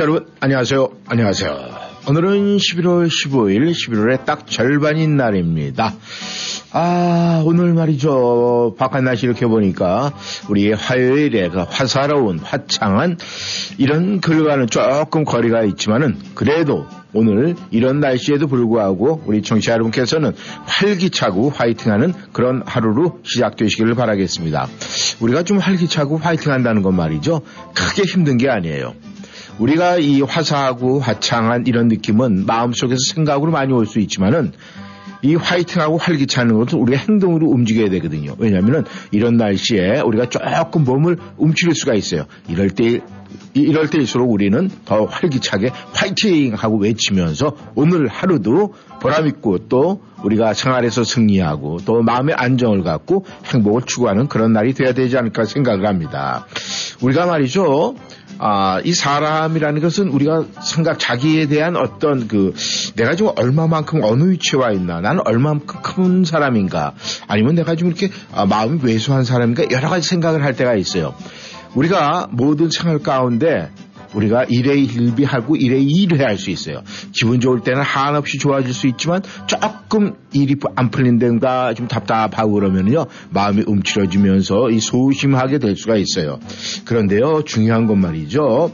청취자 여러분, 안녕하세요. 안녕하세요. 오늘은 11월 15일, 11월의 딱 절반인 날입니다. 아, 오늘 말이죠. 바깥 날씨 이렇게 보니까 우리 화요일에 그 화사로운, 화창한 이런 글과는 조금 거리가 있지만은 그래도 오늘 이런 날씨에도 불구하고 우리 청취자 여러분께서는 활기차고 화이팅하는 그런 하루로 시작되시기를 바라겠습니다. 우리가 좀 활기차고 화이팅한다는 건 말이죠. 크게 힘든 게 아니에요. 우리가 이 화사하고 화창한 이런 느낌은 마음속에서 생각으로 많이 올 수 있지만은 이 화이팅하고 활기차는 것은 우리가 행동으로 움직여야 되거든요. 왜냐하면 이런 날씨에 우리가 조금 몸을 움츠릴 수가 있어요. 이럴 때 이럴 때일수록 우리는 더 활기차게 화이팅 하고 외치면서 오늘 하루도 보람있고 또 우리가 생활에서 승리하고 또 마음의 안정을 갖고 행복을 추구하는 그런 날이 돼야 되지 않을까 생각을 합니다. 우리가 말이죠. 아, 이 사람이라는 것은 우리가 생각, 자기에 대한 어떤 그, 내가 지금 얼마만큼 어느 위치에 와 있나, 나는 얼마만큼 큰 사람인가, 아니면 내가 지금 이렇게 아, 마음이 왜소한 사람인가, 여러 가지 생각을 할 때가 있어요. 우리가 모든 생활 가운데 우리가 일에 일비하고 일에 일을 해야 할수 있어요. 기분 좋을 때는 한없이 좋아질 수 있지만 조금 일이 안 풀린 데가 좀 답답하고 그러면요 마음이 움츠러지면서 이 소심하게 될 수가 있어요. 그런데요 중요한 건 말이죠.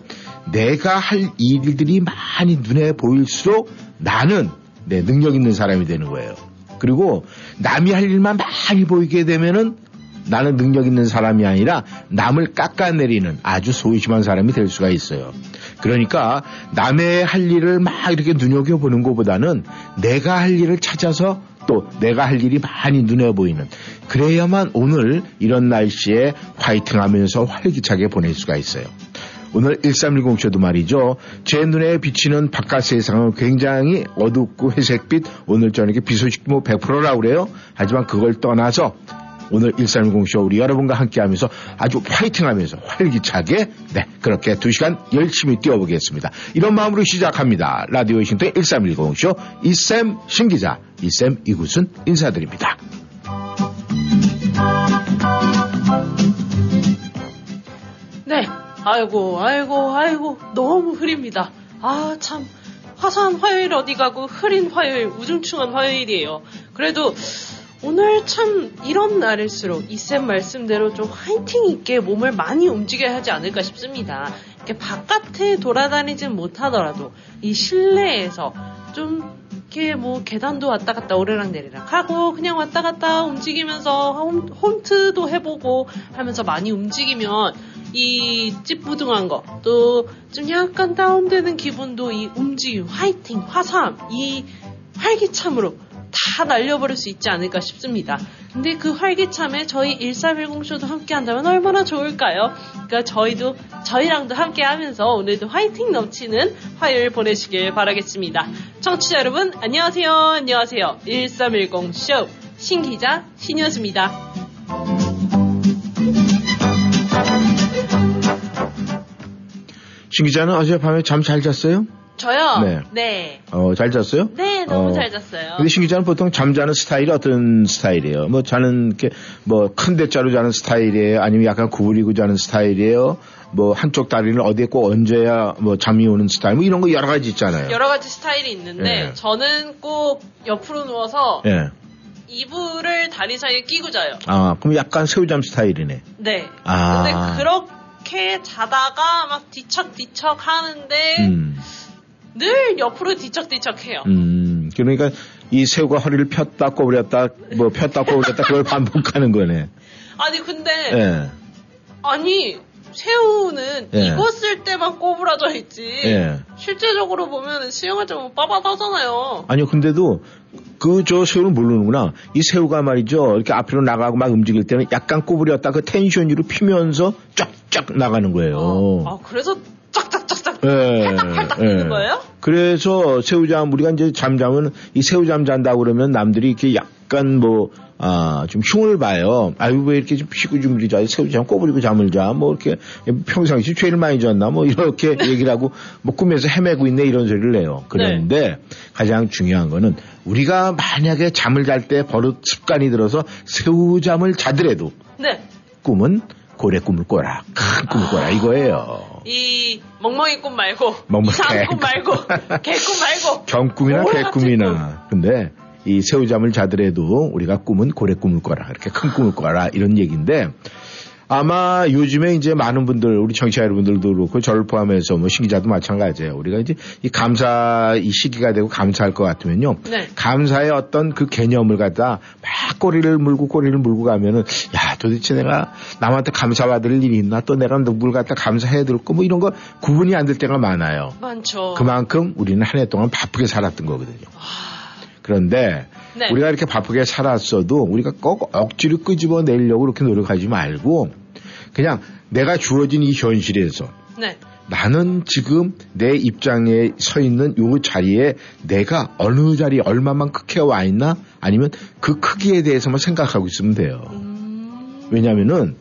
내가 할 일들이 많이 눈에 보일수록 나는 내 능력 있는 사람이 되는 거예요. 그리고 남이 할 일만 많이 보이게 되면은 나는 능력 있는 사람이 아니라 남을 깎아내리는 아주 소심한 사람이 될 수가 있어요. 그러니까 남의 할 일을 막 이렇게 눈여겨보는 것보다는 내가 할 일을 찾아서 또 내가 할 일이 많이 눈에 보이는 그래야만 오늘 이런 날씨에 화이팅 하면서 활기차게 보낼 수가 있어요. 오늘 1310 쇼도 말이죠. 제 눈에 비치는 바깥 세상은 굉장히 어둡고 회색빛, 오늘 저녁에 비 소식 뭐 100%라고 그래요. 하지만 그걸 떠나서 오늘 1310쇼 우리 여러분과 함께 하면서 아주 파이팅 하면서 활기차게 네 그렇게 2시간 열심히 뛰어보겠습니다. 이런 마음으로 시작합니다. 라디오 싱턴 1310쇼 이쌤 신기자 이쌤 이구순 인사드립니다. 네 아이고 아이고 아이고 너무 흐립니다. 아 참 화사한 화요일 어디 가고 흐린 화요일 우중충한 화요일이에요. 그래도 오늘 참 이런 날일수록 이쌤 말씀대로 좀 화이팅 있게 몸을 많이 움직여야 하지 않을까 싶습니다. 이렇게 바깥에 돌아다니진 못하더라도 이 실내에서 좀 이렇게 뭐 계단도 왔다 갔다 오르락 내리락 하고 그냥 왔다 갔다 움직이면서 홈, 홈트도 해보고 하면서 많이 움직이면 이 찌뿌둥한 거 또 좀 약간 다운되는 기분도 이 움직임, 화이팅, 화사함, 이 활기참으로 다 날려버릴 수 있지 않을까 싶습니다. 근데 그 활기참에 저희 1310쇼도 함께 한다면 얼마나 좋을까요? 그러니까 저희도, 저희랑도 함께 하면서 오늘도 화이팅 넘치는 화요일 보내시길 바라겠습니다. 청취자 여러분, 안녕하세요. 안녕하세요. 1310쇼 신기자 신이었습니다. 신 기자는 어젯밤에 잠 잘 잤어요? 저요? 네. 네. 어, 잘 잤어요? 네, 너무 어, 잘 잤어요. 근데 신 기자는 보통 잠자는 스타일이 어떤 스타일이에요? 뭐 자는 게뭐 큰 대자로 자는 스타일이에요? 아니면 약간 구부리고 자는 스타일이에요? 뭐 한쪽 다리를 어디에 꼭 얹어야 뭐 잠이 오는 스타일 뭐 이런 거 여러 가지 있잖아요. 여러 가지 스타일이 있는데 예. 저는 꼭 옆으로 누워서 예. 이불을 다리 사이에 끼고 자요. 아, 그럼 약간 새우잠 스타일이네. 네. 아. 근데 그렇게 이렇게 자다가 막 뒤척뒤척 하는데 음. 늘 옆으로 뒤척뒤척해요. 음. 그러니까 이 새우가 허리를 폈다 꼬부렸다 뭐 폈다 꼬부렸다 그걸 반복하는 거네. 아니 근데 예. 아니 새우는 예. 익었을 때만 꼬부라져 있지. 예. 실제적으로 보면 수영할 때 보면 빠바하잖아요. 아니요, 근데도 그 저 새우는 모르는구나. 이 새우가 말이죠. 이렇게 앞으로 나가고 막 움직일 때는 약간 꼬부렸다 그 텐션으로 피면서 쫙쫙 나가는 거예요. 아 그래서 짝짝짝짝 예, 팔딱팔딱 예. 되는 거예요? 그래서 새우잠 우리가 이제 잠자면 이 새우잠 잔다 그러면 남들이 이렇게 약간 뭐 아, 좀 흉을 봐요. 아유, 왜 이렇게 좀 피고 주무리 자, 새우잠 꼬부리고 잠을 자, 뭐 이렇게 평상시 죄를 많이 졌나, 뭐 이렇게 얘기를 하고, 뭐 꿈에서 헤매고 있네 이런 소리를 내요. 그런데 가장 중요한 거는 우리가 만약에 잠을 잘 때 버릇 습관이 들어서 새우잠을 자더라도 네. 꿈은 고래 꿈을 꿔라. 큰 꿈을 꿔라. 이거예요. 이 멍멍이 꿈 말고 멍멍이 이상한 꿈 개. 말고 개꿈 말고 경꿈이나. 개꿈이나. 근데 이 새우잠을 자더라도 우리가 꿈은 고래 꿈을 꿔라. 이렇게 큰 꿈을 꿔라. 이런 얘기인데 아마 요즘에 이제 많은 분들, 우리 청취자 여러분들도 그렇고 저를 포함해서 뭐 신기자도 마찬가지예요. 우리가 이제 이 감사 이 시기가 되고 감사할 것 같으면요. 네. 감사의 어떤 그 개념을 갖다 막 꼬리를 물고 꼬리를 물고 가면은 야 도대체 내가 남한테 감사받을 일이 있나 또 내가 누굴 갖다 감사해야 될 거 뭐 이런 거 구분이 안 될 때가 많아요. 많죠. 그만큼 우리는 한 해 동안 바쁘게 살았던 거거든요. 그런데 네. 우리가 이렇게 바쁘게 살았어도 우리가 꼭 억지로 끄집어 내려고 그렇게 노력하지 말고 그냥 내가 주어진 이 현실에서 네. 나는 지금 내 입장에 서 있는 요 자리에 내가 어느 자리 얼마만 크게 와 있나 아니면 그 크기에 대해서만 생각하고 있으면 돼요. 음, 왜냐면은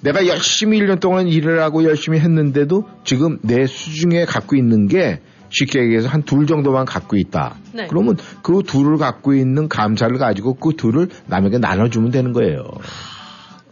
내가 열심히 1년 동안 일을 하고 열심히 했는데도 지금 내 수중에 갖고 있는 게 쉽게 얘기해서 한 둘 정도만 갖고 있다. 네. 그러면 그 둘을 갖고 있는 감사를 가지고 그 둘을 남에게 나눠주면 되는 거예요.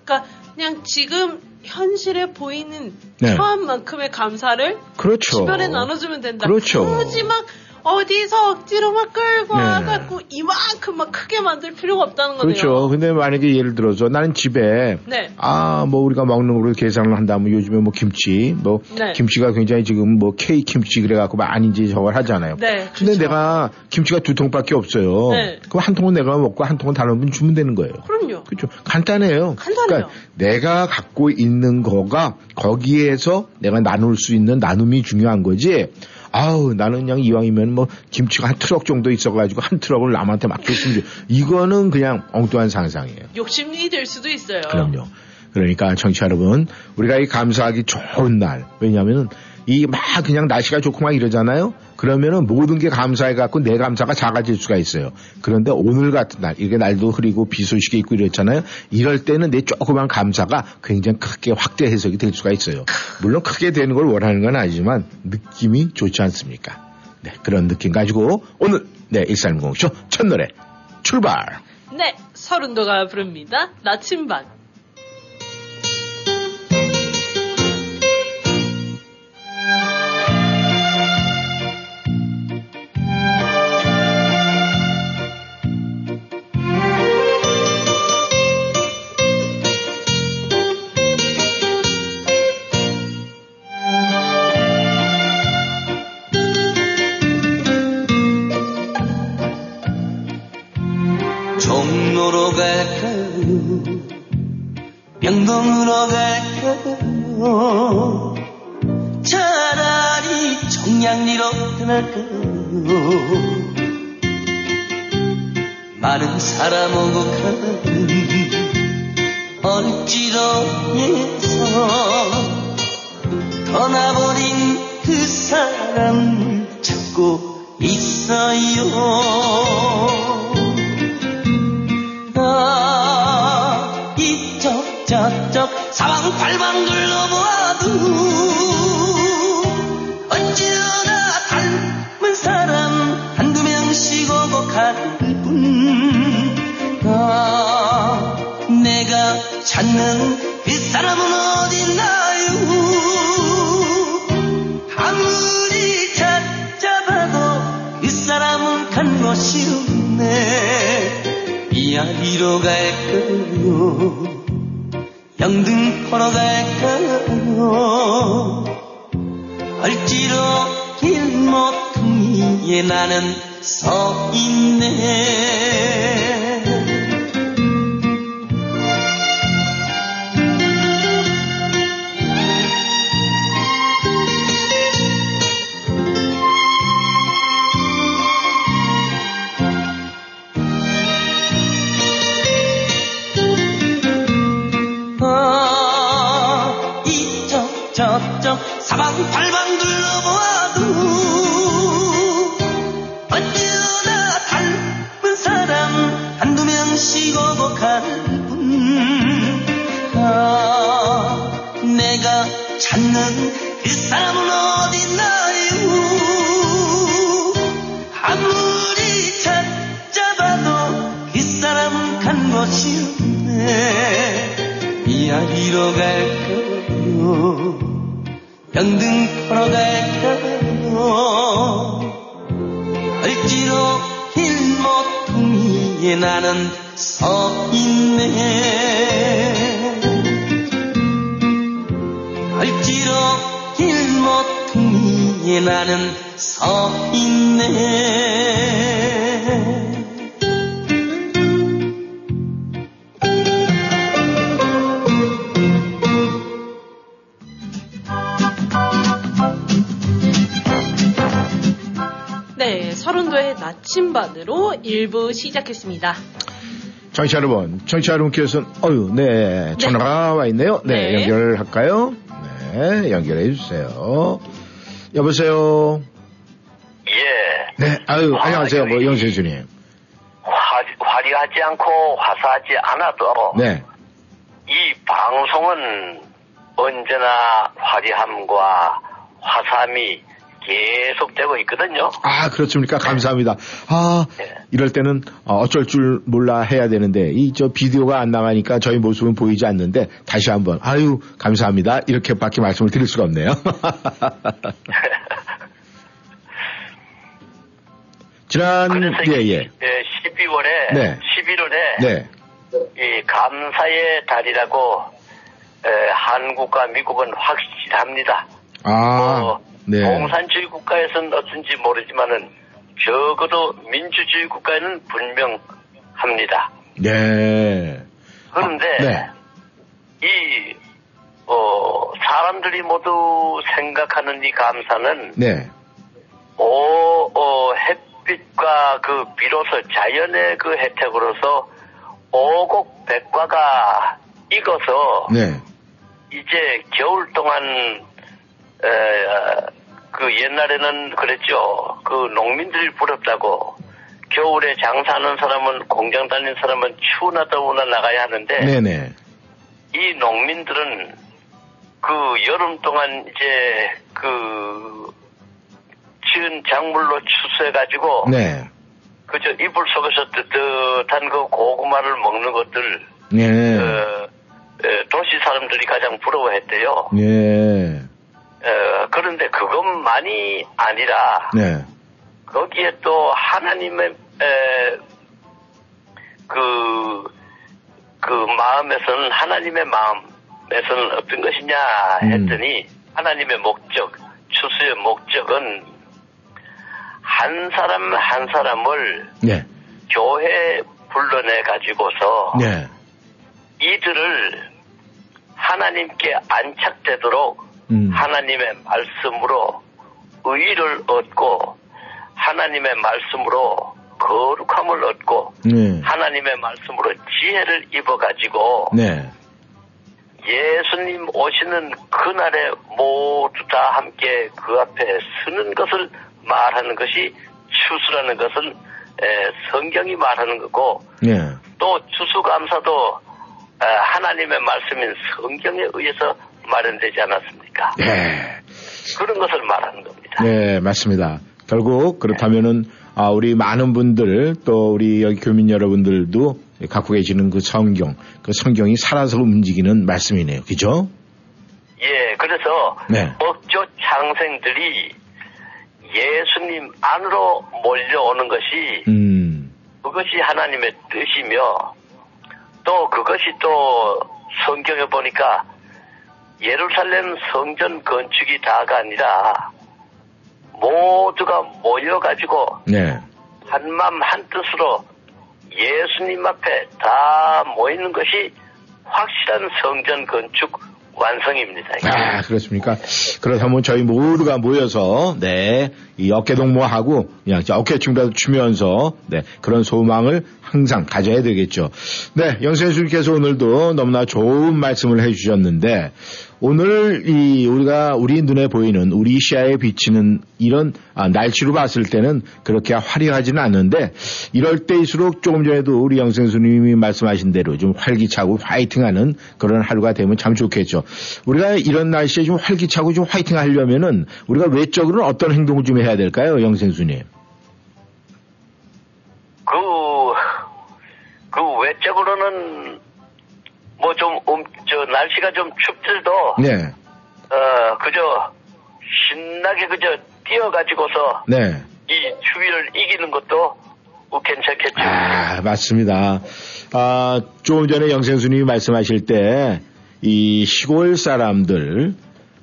그러니까 그냥 지금 현실에 보이는 네. 처음만큼의 감사를 그렇죠. 주변에 나눠주면 된다. 그렇죠. 굳이 막 어디서 억지로 막 끌고 네. 와갖고 이만큼 막 크게 만들 필요가 없다는 거네요. 그렇죠. 근데 만약에 예를 들어서 나는 집에 네. 아, 뭐 우리가 먹는 거를 계산을 한다면 요즘에 뭐 김치, 뭐 네. 김치가 굉장히 지금 뭐 K 김치 그래갖고 많이 이제 저걸 하잖아요. 네, 근데 그렇죠. 내가 김치가 두 통밖에 없어요. 네. 그럼 한 통은 내가 먹고 한 통은 다른 분 주면 되는 거예요. 그럼요. 그렇죠. 간단해요. 간단해요. 그러니까 내가 갖고 있는 거가 거기에서 내가 나눌 수 있는 나눔이 중요한 거지. 아우 나는 그냥 이왕이면 뭐 김치가 한 트럭 정도 있어가지고 한 트럭을 남한테 맡겼으면 좋- 이거는 그냥 엉뚱한 상상이에요. 욕심이 될 수도 있어요. 그럼요. 그러니까 청취자 여러분, 우리가 이 감사하기 좋은 날, 왜냐하면 이 막 그냥 날씨가 좋고 막 이러잖아요. 그러면은 모든 게 감사해 갖고 내 감사가 작아질 수가 있어요. 그런데 오늘 같은 날, 이게 날도 흐리고 비 소식이 있고 이렇잖아요. 이럴 때는 내 조그만 감사가 굉장히 크게 확대 해석이 될 수가 있어요. 물론 크게 되는 걸 원하는 건 아니지만 느낌이 좋지 않습니까? 네, 그런 느낌 가지고 오늘 네, 13공쇼 첫 노래 출발! 네, 서른도가 부릅니다. 나침반. 명동으로 갈까요? 차라리 청량리로 떠날까요? 많은 사람 오고 가는 얼지러에서 떠나버린 그 사람을 찾고 있어요. 사방팔방 둘러보아도 어찌나 닮은 사람 한두 명씩 오고 가는 뿐. 아, 내가 찾는 그 사람은 어딨나요? 아무리 찾아봐도 그 사람은 간 곳이 없네. 이야기로 갈까요 영등 걸어갈까요? 얼지로 길모퉁이에 나는 서 있네. 사방팔방 둘러보아도 어쩌나 닮은 사람 한두 명씩 가는 분 아, 내가 찾는 걸어 갈까요? 얼지로 길모퉁이에 나는 서 있네. 얼지로 길모퉁이에 나는 서 있네 나침반으로 1부 시작했습니다. 청취자 여러분, 청취자 여러분께서는, 어유, 네, 전화가 와 있네요. 네, 네. 연결할까요? 네, 연결해 주세요. 여보세요? 예, 네, 아유, 아, 안녕하세요. 뭐, 여기- 영세주님. 화, 화려하지 않고 화사하지 않아도 네. 이 방송은 언제나 화려함과 화사함이 계속되고 있거든요. 아, 그렇습니까? 감사합니다. 아, 네. 이럴 때는 어, 어쩔 줄 몰라 해야 되는데, 이 저 비디오가 안 나가니까 저희 모습은 보이지 않는데, 다시 한번, 아유, 감사합니다. 이렇게 밖에 말씀을 드릴 수가 없네요. 지난, 예, 이- 예. 12월에, 네. 11월에 네. 이 감사의 달이라고 에, 한국과 미국은 확실합니다. 아, 어, 네. 공산주의 국가에서는 어떤지 모르지만은 적어도 민주주의 국가에는 분명합니다. 네. 그런데 네. 이 어, 사람들이 모두 생각하는 이 감사는 네. 오, 어, 햇빛과 그 비로소 자연의 그 혜택으로서 오곡 백과가 익어서 네. 이제 겨울 동안 에, 그 옛날에는 그랬죠. 그 농민들이 부럽다고 겨울에 장사하는 사람은 공장 다니는 사람은 추우나 더우나 나가야 하는데 네네. 이 농민들은 그 여름 동안 이제 그 지은 작물로 추수해 가지고 네. 그저 이불 속에서 뜨뜻한 그 고구마를 먹는 것들 네. 어, 에, 도시 사람들이 가장 부러워했대요. 네. 어, 그런데 그것만이 아니라 네. 거기에 또 하나님의 에, 그, 그 마음에서는 하나님의 마음에서는 어떤 것이냐 했더니 하나님의 목적, 추수의 목적은 한 사람 한 사람을 네. 교회에 불러내 가지고서 네. 이들을 하나님께 안착되도록 음. 하나님의 말씀으로 의를 얻고 하나님의 말씀으로 거룩함을 얻고 네. 하나님의 말씀으로 지혜를 입어가지고 네. 예수님 오시는 그날에 모두 다 함께 그 앞에 서는 것을 말하는 것이 추수라는 것은 에, 성경이 말하는 거고 네. 또 추수감사도 에, 하나님의 말씀인 성경에 의해서 마련되지 않았습니까? 네. 그런 것을 말하는 겁니다. 네, 맞습니다. 결국 그렇다면은 아, 우리 많은 분들 또 우리 여기 교민 여러분들도 갖고 계시는 그 성경, 그 성경이 살아서 움직이는 말씀이네요. 그죠? 예, 그래서 네. 억조 창생들이 예수님 안으로 몰려오는 것이 음. 그것이 하나님의 뜻이며 또 그것이 또 성경에 보니까 예루살렘 성전 건축이 다가 아니라 모두가 모여가지고 네. 한마음 한뜻으로 예수님 앞에 다 모이는 것이 확실한 성전 건축 완성입니다. 아, 그렇습니까? 그렇다면 저희 모두가 모여서, 네, 이 어깨 동무하고, 그냥 어깨춤이라도 추면서, 네, 그런 소망을 항상 가져야 되겠죠. 네, 영세주님께서 오늘도 너무나 좋은 말씀을 해주셨는데, 오늘 이 우리가 우리 눈에 보이는 우리 시야에 비치는 이런 아, 날씨로 봤을 때는 그렇게 화려하지는 않는데 이럴 때일수록 조금 전에도 우리 영생수님이 말씀하신 대로 좀 활기차고 화이팅하는 그런 하루가 되면 참 좋겠죠. 우리가 이런 날씨에 좀 활기차고 좀 화이팅하려면은 우리가 외적으로는 어떤 행동을 좀 해야 될까요, 영생수님? 그, 그 외적으로는 뭐 좀, 음, 저, 날씨가 좀 춥더라도, 네, 어, 그저, 신나게 그저 뛰어가지고서 네. 이 추위를 이기는 것도 뭐 괜찮겠죠. 아, 맞습니다. 아, 조금 전에 영생수님이 말씀하실 때, 이 시골 사람들,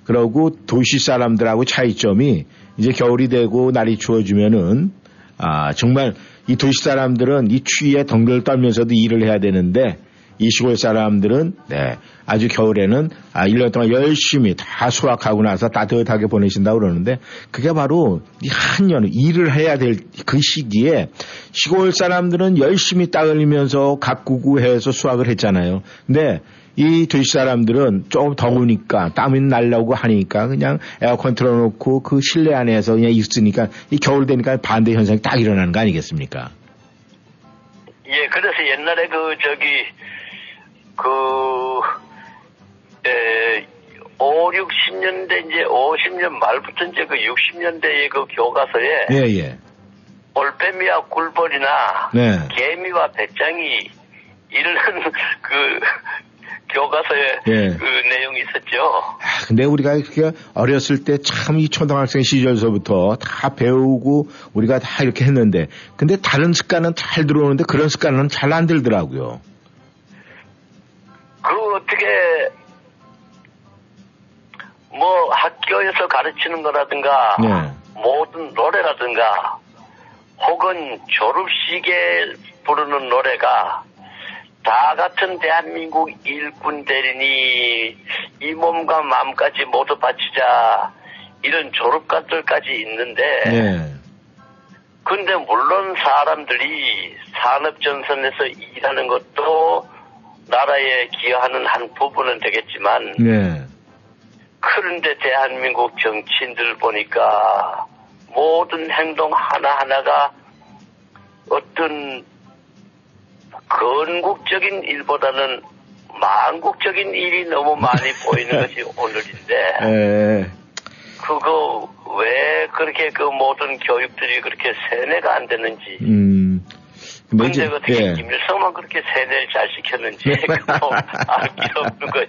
그러고 도시 사람들하고 차이점이 이제 겨울이 되고 날이 추워지면은, 아, 정말 이 도시 사람들은 이 추위에 덩글 떨면서도 일을 해야 되는데, 이 시골 사람들은, 네, 아주 겨울에는, 아, 1년 동안 열심히 다 수확하고 나서 따뜻하게 보내신다고 그러는데, 그게 바로 이 한년 일을 해야 될 그 시기에 시골 사람들은 열심히 땀 흘리면서 가꾸고 해서 수확을 했잖아요. 근데 이 도시 사람들은 조금 더우니까 땀이 날려고 하니까 그냥 에어컨 틀어놓고 그 실내 안에서 그냥 있으니까 이 겨울 되니까 반대 현상이 딱 일어나는 거 아니겠습니까? 예, 그래서 옛날에 그, 저기, 그, 에, 5, 60년대, 이제 50년 말부터 이제 그 60년대의 그 교과서에 예, 예. 올빼미와 꿀벌이나 네. 개미와 배짱이 이런 그 교과서에 예. 그 내용이 있었죠. 아, 근데 우리가 그렇게 어렸을 때 참 이 초등학생 시절서부터 다 배우고 우리가 다 이렇게 했는데 근데 다른 습관은 잘 들어오는데 그런 습관은 잘 안 들더라고요. 그 어떻게 뭐 학교에서 가르치는 거라든가 네. 모든 노래라든가 혹은 졸업식에 부르는 노래가 다 같은 대한민국 일꾼 대리니 이 몸과 마음까지 모두 바치자 이런 졸업가들까지 있는데 네. 근데 물론 사람들이 산업전선에서 일하는 것도 나라에 기여하는 한 부분은 되겠지만 네. 그런데 대한민국 정치인들 보니까 모든 행동 하나하나가 어떤 건국적인 일보다는 망국적인 일이 너무 많이 보이는 것이 오늘인데 에, 그거 왜 그렇게 그 모든 교육들이 그렇게 세뇌가 안 되는지 음. 근데 근데 이제, 어떻게 예. 김일성만 그렇게 세뇌를 잘 시켰는지 그거 알기 없는 거예요.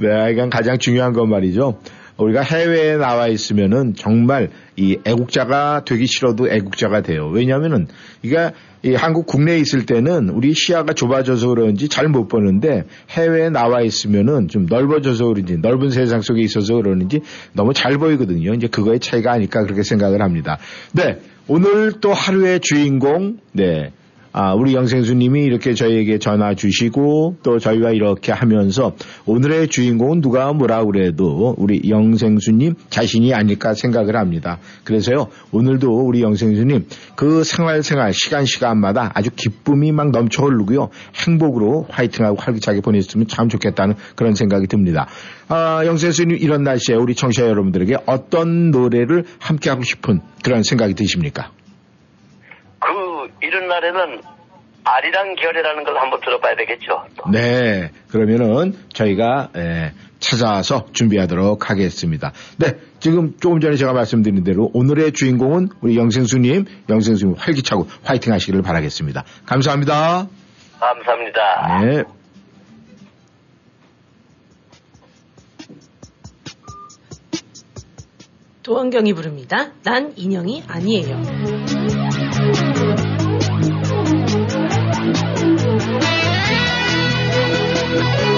네, 이건 가장 중요한 건 말이죠. 우리가 해외에 나와 있으면은 정말 이 애국자가 되기 싫어도 애국자가 돼요. 왜냐면은 이게 이 한국 국내에 있을 때는 우리 시야가 좁아져서 그런지 잘 못 보는데 해외에 나와 있으면은 좀 넓어져서 그런지 넓은 세상 속에 있어서 그러는지 너무 잘 보이거든요. 이제 그거의 차이가 아닐까 그렇게 생각을 합니다. 네. 오늘 또 하루의 주인공, 네. 아, 우리 영생수님이 이렇게 저희에게 전화 주시고 또 저희와 이렇게 하면서 오늘의 주인공은 누가 뭐라 그래도 우리 영생수님 자신이 아닐까 생각을 합니다. 그래서요, 오늘도 우리 영생수님 그 생활 생활 시간 시간마다 아주 기쁨이 막 넘쳐 흐르고요. 행복으로 화이팅하고 활기차게 보냈으면 참 좋겠다는 그런 생각이 듭니다. 아, 영생수님 이런 날씨에 우리 청취자 여러분들에게 어떤 노래를 함께 하고 싶은 그런 생각이 드십니까? 그 이런 날에는 아리랑 결이라는 걸 한번 들어봐야 되겠죠. 또. 네, 그러면은 저희가 에, 찾아서 준비하도록 하겠습니다. 네, 지금 조금 전에 제가 말씀드린 대로 오늘의 주인공은 우리 영생수님, 영생수님 활기차고 화이팅 하시기를 바라겠습니다. 감사합니다. 감사합니다. 네. 도원경이 부릅니다. 난 인형이 아니에요. 아침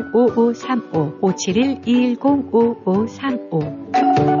571-210-5535 571-210-5535 아,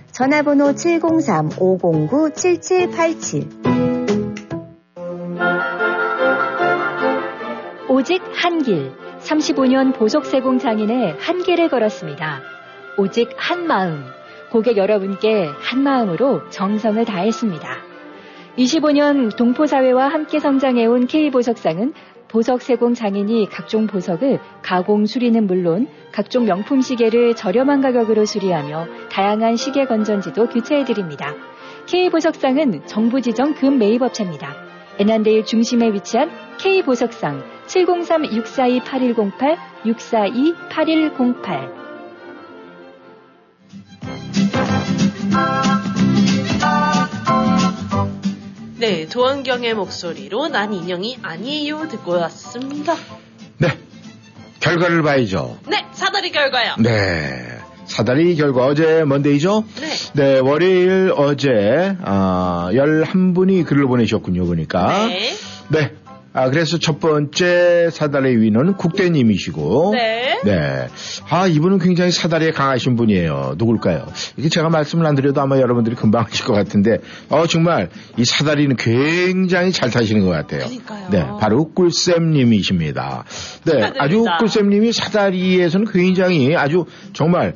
전화번호 703-509-7787 오직 한 길, 35년 보석세공 장인의 한 길을 걸었습니다. 오직 한 마음, 고객 여러분께 한 마음으로 정성을 다했습니다. 25년 동포사회와 함께 성장해온 K보석상은 보석 세공 장인이 각종 보석을 가공 수리는 물론 각종 명품 시계를 저렴한 가격으로 수리하며 다양한 시계 건전지도 교체해드립니다. K보석상은 정부 지정 금 매입업체입니다. 에난데일 중심에 위치한 K보석상 703-642-8108, 642-8108 네, 도원경의 목소리로 난 인형이 아니에요 듣고 왔습니다. 네. 결과를 봐야죠. 네, 사다리 결과요. 네. 사다리 결과 어제 먼데이죠? 네. 네, 월요일 어제 아, 11분이 글을 보내셨군요, 보니까. 네. 네. 아, 그래서 첫 번째 사다리 위는 국대님이시고. 네. 네. 아, 이분은 굉장히 사다리에 강하신 분이에요. 누굴까요? 이게 제가 말씀을 안 드려도 아마 여러분들이 금방 아실 것 같은데, 어, 정말 이 사다리는 굉장히 잘 타시는 것 같아요. 그러니까요. 네. 바로 꿀쌤님이십니다. 네. 축하드립니다. 아주 꿀쌤님이 사다리에서는 굉장히 아주 정말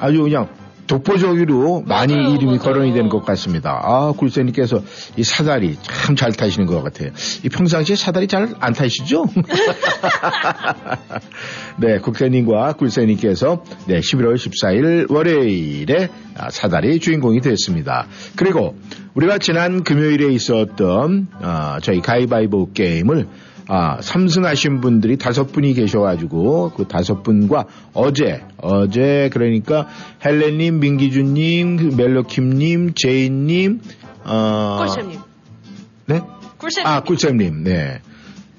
아주 그냥 독보적으로 많이 맞아요, 이름이 맞아요. 거론이 되는 것 같습니다. 아, 굴세님께서 이 사다리 참 잘 타시는 것 같아요. 이 평상시에 사다리 잘 안 타시죠? 네, 국세님과 굴세님께서 네, 11월 14일 월요일에 아, 사다리 주인공이 됐습니다. 그리고 우리가 지난 금요일에 있었던 아, 저희 가위바위보 게임을 아, 3승하신 분들이 다섯 분이 계셔가지고 그 다섯 분과 어제 어제 그러니까 헬렌님, 민기준님, 그 멜로킴님, 제인님, 어, 꿀쌤님. 네? 꿀쌤님. 아, 꿀쌤님, 네.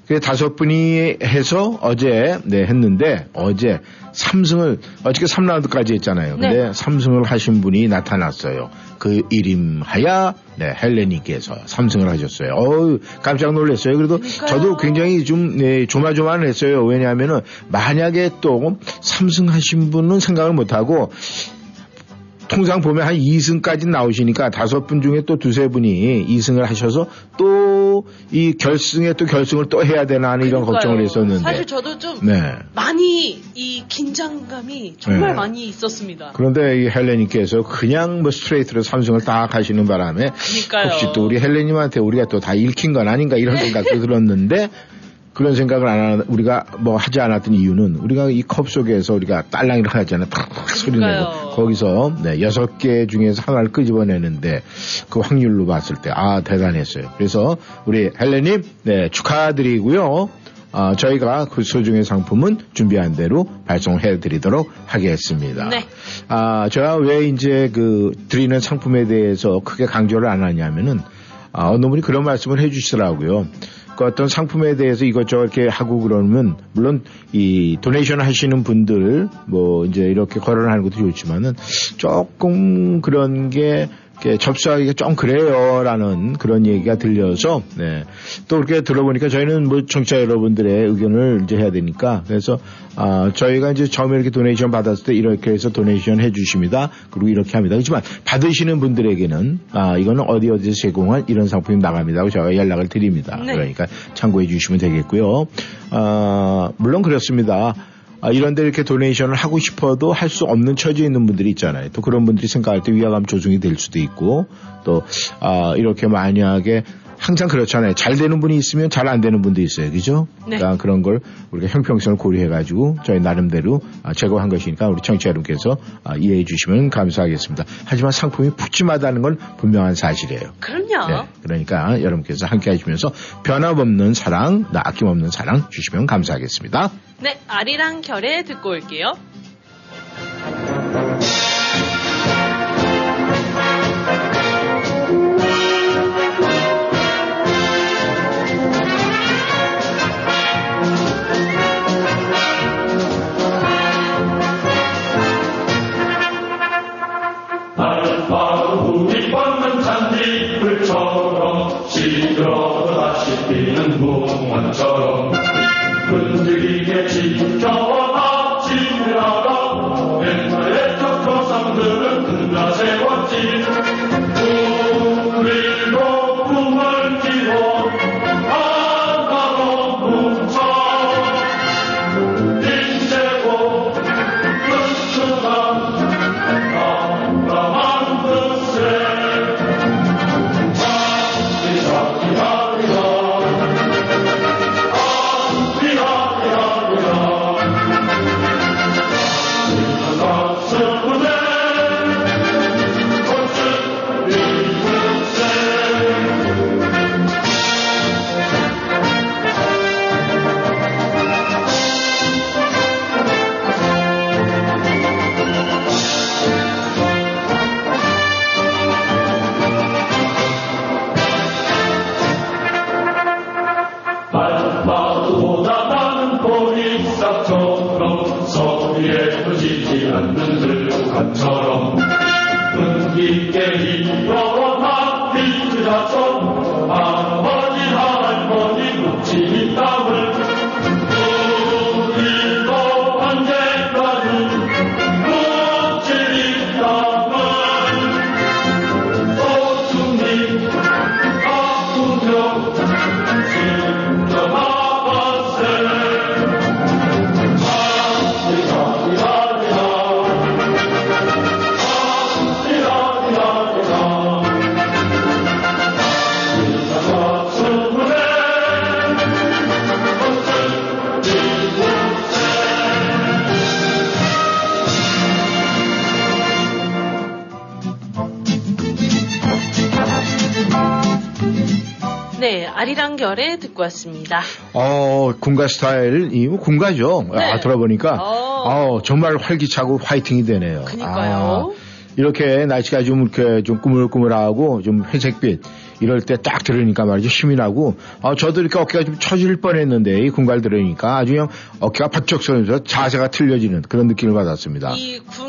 그 다섯 분이 해서 어제, 네, 했는데, 어제 3승을, 어저께 3라운드까지 했잖아요. 근데 네. 3승을 하신 분이 나타났어요. 그 이름하야, 네, 헬레님께서 3승을 하셨어요. 어우, 깜짝 놀랐어요. 그래도 그러니까요. 저도 굉장히 좀, 네, 조마조마했어요. 왜냐하면은, 만약에 또 3승 하신 분은 생각을 못 하고, 통상 보면 한 2승까지 나오시니까 다섯 분 중에 또 두세 분이 2승을 하셔서 또 이 결승에 또 결승을 또 해야 되나 하는 이런 걱정을 그러니까요. 했었는데. 사실 저도 좀 네. 많이 이 긴장감이 정말 네. 많이 있었습니다. 그런데 이 헬레님께서 그냥 뭐 스트레이트로 삼승을 딱 하시는 바람에 그러니까요. 혹시 또 우리 헬레님한테 우리가 또 다 읽힌 건 아닌가 이런 생각도 들었는데 그런 생각을 안 하는 우리가 뭐 하지 않았던 이유는 우리가 이 컵 속에서 우리가 딸랑이를 하잖아요. 탁 소리 내고. 거기서 네, 여섯 개 중에서 하나를 끄집어내는데 그 확률로 봤을 때 아 대단했어요. 그래서 우리 헬레님 네, 축하드리고요. 아, 저희가 그 소중의 상품은 준비한 대로 발송해 드리도록 하겠습니다. 네. 아, 제가 왜 이제 그 드리는 상품에 대해서 크게 강조를 안 하냐면은 아, 어느 분이 그런 말씀을 해 주시더라고요. 그 어떤 상품에 대해서 이것저것 이렇게 하고 그러면 물론 이 도네이션 하시는 분들 뭐 이제 이렇게 거론하는 것도 좋지만은 조금 그런 게 접수하기가 좀 그래요라는 그런 얘기가 들려서 네. 또 그렇게 들어보니까 저희는 뭐 청취자 여러분들의 의견을 이제 해야 되니까 그래서 아 저희가 이제 처음에 이렇게 도네이션 받았을 때 이렇게 해서 도네이션 해주십니다 그리고 이렇게 합니다 그렇지만 받으시는 분들에게는 아 이거는 어디 어디서 제공한 이런 상품이 나갑니다 하고 제가 연락을 드립니다 네. 그러니까 참고해 주시면 되겠고요 아 물론 그렇습니다. 아, 이런데 이렇게 도네이션을 하고 싶어도 할 수 없는 처지에 있는 분들이 있잖아요. 또 그런 분들이 생각할 때 위화감 조성이 될 수도 있고 또 아, 이렇게 만약에 항상 그렇잖아요. 잘 되는 분이 있으면 잘 안 되는 분도 있어요. 그죠? 네. 그러니까 그런 걸 우리가 형평성을 고려해가지고 저희 나름대로 아, 제거한 것이니까 우리 청취자 여러분께서 아, 이해해 주시면 감사하겠습니다. 하지만 상품이 푸짐하다는 건 분명한 사실이에요. 그럼요. 네, 그러니까 여러분께서 함께 하시면서 변함없는 사랑, 나 아낌없는 사랑 주시면 감사하겠습니다. 네, 아리랑 결에 듣고 올게요. 무문 듣고 왔습니다. 어, 군가 스타일, 이 군가죠. 네. 아, 들어보니까, 어. 어, 정말 활기차고 화이팅이 되네요. 그니까요. 아, 이렇게 날씨가 좀 이렇게 좀 꾸물꾸물하고 좀 회색빛 이럴 때 딱 들으니까 말이죠. 힘이 나고, 아, 저도 이렇게 어깨가 좀 처질 뻔 했는데, 이 군가를 들으니까 아주 그냥 어깨가 바짝 서면서 자세가 틀려지는 그런 느낌을 받았습니다. 이빡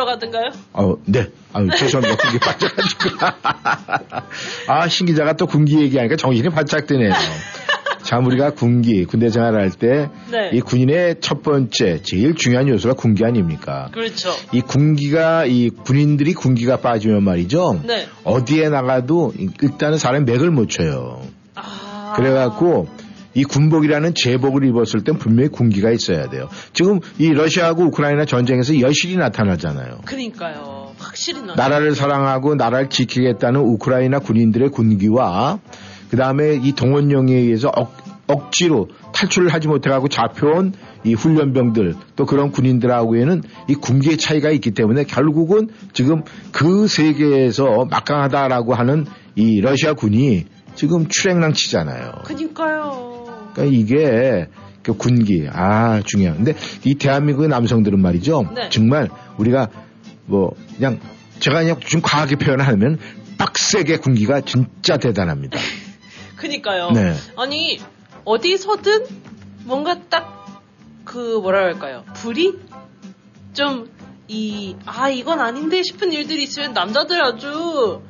들어가던가요? 어, 네. 아유, 죄송합니다. 군기 바짝가지고. 아, 신 기자가 또 군기 얘기하니까 정신이 바짝 드네요. 참, 우리가 군기, 군대 생활할 때, 네. 이 군인의 첫 번째, 제일 중요한 요소가 군기 아닙니까? 그렇죠. 이 군기가, 이 군인들이 군기가 빠지면 말이죠. 네. 어디에 나가도 일단은 사람이 맥을 못 쳐요. 아. 그래갖고, 이 군복이라는 제복을 입었을 땐 분명히 군기가 있어야 돼요. 지금 이 러시아하고 우크라이나 전쟁에서 여실히 나타나잖아요. 그러니까요. 확실히 나. 나라를 사랑하고 나라를 지키겠다는 우크라이나 군인들의 군기와 그 다음에 이 동원령에 의해서 억, 억지로 탈출을 하지 못해가고 잡혀온 이 훈련병들 또 그런 군인들하고에는 이 군기의 차이가 있기 때문에 결국은 지금 그 세계에서 막강하다라고 하는 이 러시아 군이 지금 출행랑 치잖아요. 그니까요. 그러니까 이게 그 군기 아 중요한. 근데 이 대한민국의 남성들은 말이죠. 네. 정말 우리가 뭐 그냥 제가 그냥 좀 과하게 표현하면 빡세게 군기가 진짜 대단합니다. 그니까요. 네. 아니 어디서든 뭔가 딱 그 뭐라 할까요? 불이 좀 이 아 이건 아닌데 싶은 일들이 있으면 남자들 아주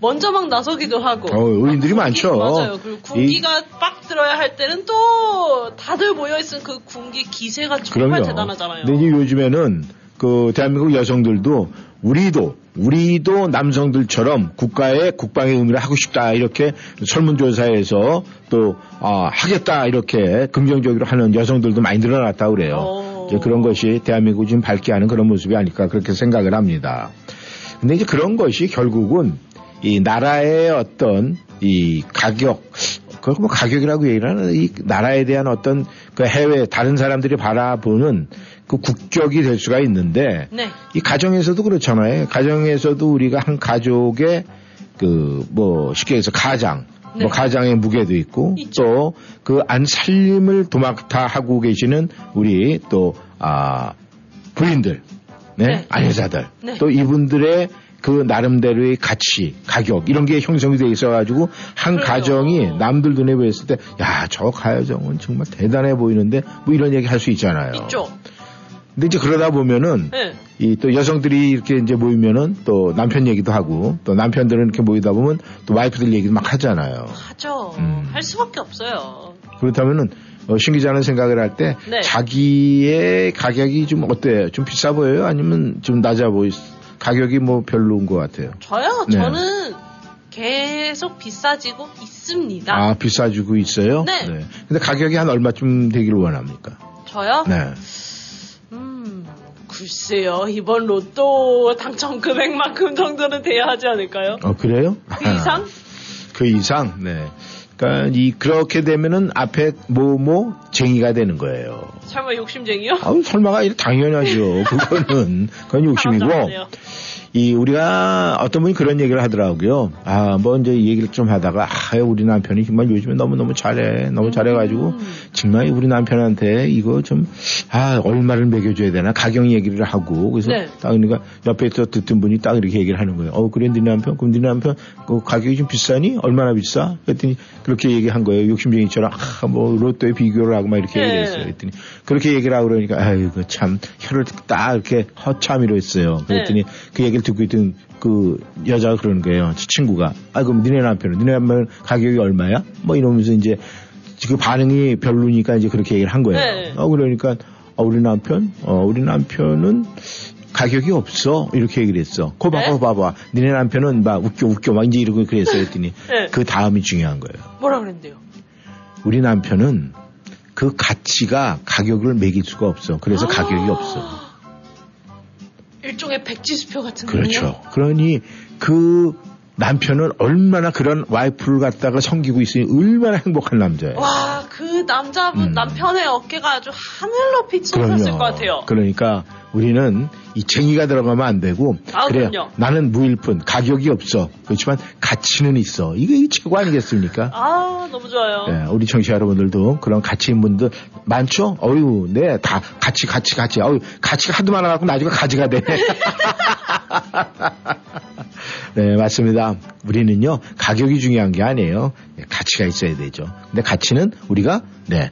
먼저 막 나서기도 하고. 어, 의인들이 많죠. 맞아요. 그리고 군기가 빡 들어야 할 때는 또 다들 모여 있은 그 군기 기세가 정말 그럼요. 대단하잖아요. 근데 이제 요즘에는 그 대한민국 여성들도 우리도 우리도 남성들처럼 국가의 국방의 의무를 하고 싶다 이렇게 설문조사에서 또 아, 하겠다 이렇게 긍정적으로 하는 여성들도 많이 늘어났다 그래요. 어. 이제 그런 것이 대한민국을 좀 밝게 하는 그런 모습이 아닐까 그렇게 생각을 합니다. 근데 이제 그런 것이 결국은 이 나라의 어떤 이 가격, 그걸 뭐 가격이라고 얘기를 하는 이 나라에 대한 어떤 그 해외 다른 사람들이 바라보는 그 국격이 될 수가 있는데 네. 이 가정에서도 그렇잖아요. 가정에서도 우리가 한 가족의 그 뭐 쉽게 해서 가장 네. 뭐 가장의 무게도 있고 또 그 안 살림을 도맡아 하고 계시는 우리 또 아 부인들 네, 네. 아내자들 네. 또 이분들의 그 나름대로의 가치, 가격 이런 게 형성이 돼 있어가지고 한 가정이 남들 눈에 보였을 때 야 저 가정은 정말 대단해 보이는데 뭐 이런 얘기 할 수 있잖아요. 있죠. 근데 이제 그러다 보면은 네. 이또 여성들이 이렇게 이제 모이면은 또 남편 얘기도 하고 또 남편들은 이렇게 모이다 보면 또 와이프들 얘기도 막 하잖아요. 하죠. 음. 할 수밖에 없어요. 그렇다면은 어, 신 기자는 생각을 할때 네. 자기의 가격이 좀 어때요? 좀 비싸 보여요? 아니면 좀 낮아 보이? 가격이 뭐 별로인 것 같아요. 저요? 네. 저는 계속 비싸지고 있습니다. 아 비싸지고 있어요? 네. 근데 가격이 한 얼마쯤 되기를 원합니까? 저요? 네. 음, 글쎄요. 이번 로또 당첨 금액만큼 정도는 돼야 하지 않을까요? 어 그래요? 그 이상? 그 이상. 네. 그러니까 이 그렇게 되면은 앞에 뭐뭐 쟁이가 되는 거예요. 설마 욕심쟁이요? 아우 설마가 당연하죠. 그거는 그건 욕심이고. 이 우리가 어떤 분이 그런 얘기를 하더라고요. 아, 뭐 이제 얘기를 좀 하다가 아, 우리 남편이 정말 요즘에 너무 너무 잘해, 너무 잘해 가지고 정말 우리 남편한테 이거 좀 아 얼마를 매겨 줘야 되나 가격 얘기를 하고 그래서 네. 딱 그러니까 옆에서 듣던 분이 딱 이렇게 얘기를 하는 거예요. 어 그래 네 남편 그럼 네 남편 그 가격이 좀 비싸니 얼마나 비싸? 그랬더니 그렇게 얘기한 거예요. 욕심쟁이처럼 아 뭐 로또에 비교를 하고 막 이렇게 네. 얘기했어요. 그랬더니 그렇게 얘기를 하고 그러니까 아이고 참 혀를 딱 이렇게 허참이로 했어요. 그랬더니 네. 그 얘기를 듣고 있던 그 여자가 그러는 거예요. 저 친구가. 아, 그럼 니네 남편은? 니네 남편 가격이 얼마야? 뭐 이러면서 이제 그 반응이 별로니까 이제 그렇게 얘기를 한 거예요. 네. 어, 그러니까, 어, 우리 남편? 어, 우리 남편은 가격이 없어. 이렇게 얘기를 했어. 거 봐봐, 네? 봐봐. 니네 남편은 막 웃겨, 웃겨. 막 이제 이러고 그랬어요. 했더니 네. 그 다음이 중요한 거예요. 뭐라 그랬는데요? 우리 남편은 그 가치가 가격을 매길 수가 없어. 그래서 가격이 없어. 일종의 백지수표 같은 그렇죠. 그러니 그 남편은 얼마나 그런 와이프를 갖다가 섬기고 있으니 얼마나 행복한 남자예요. 와, 그 남자분 음. 남편의 어깨가 아주 하늘 높이 솟았을 것 같아요. 그러니까 우리는 이 쟁이가 들어가면 안 되고 아, 그래 그럼요. 나는 무일푼 가격이 없어 그렇지만 가치는 있어 이게 최고 아니겠습니까? 아, 너무 좋아요. 예, 우리 청취자 여러분들도 그런 가치 있는 분들 많죠? 어유, 네, 다 같이, 같이, 같이. 어유, 가치가 하도 많아갖고 나중에 가지가 되네. 네, 맞습니다. 우리는요, 가격이 중요한 게 아니에요. 네, 가치가 있어야 되죠. 근데 가치는 우리가, 네,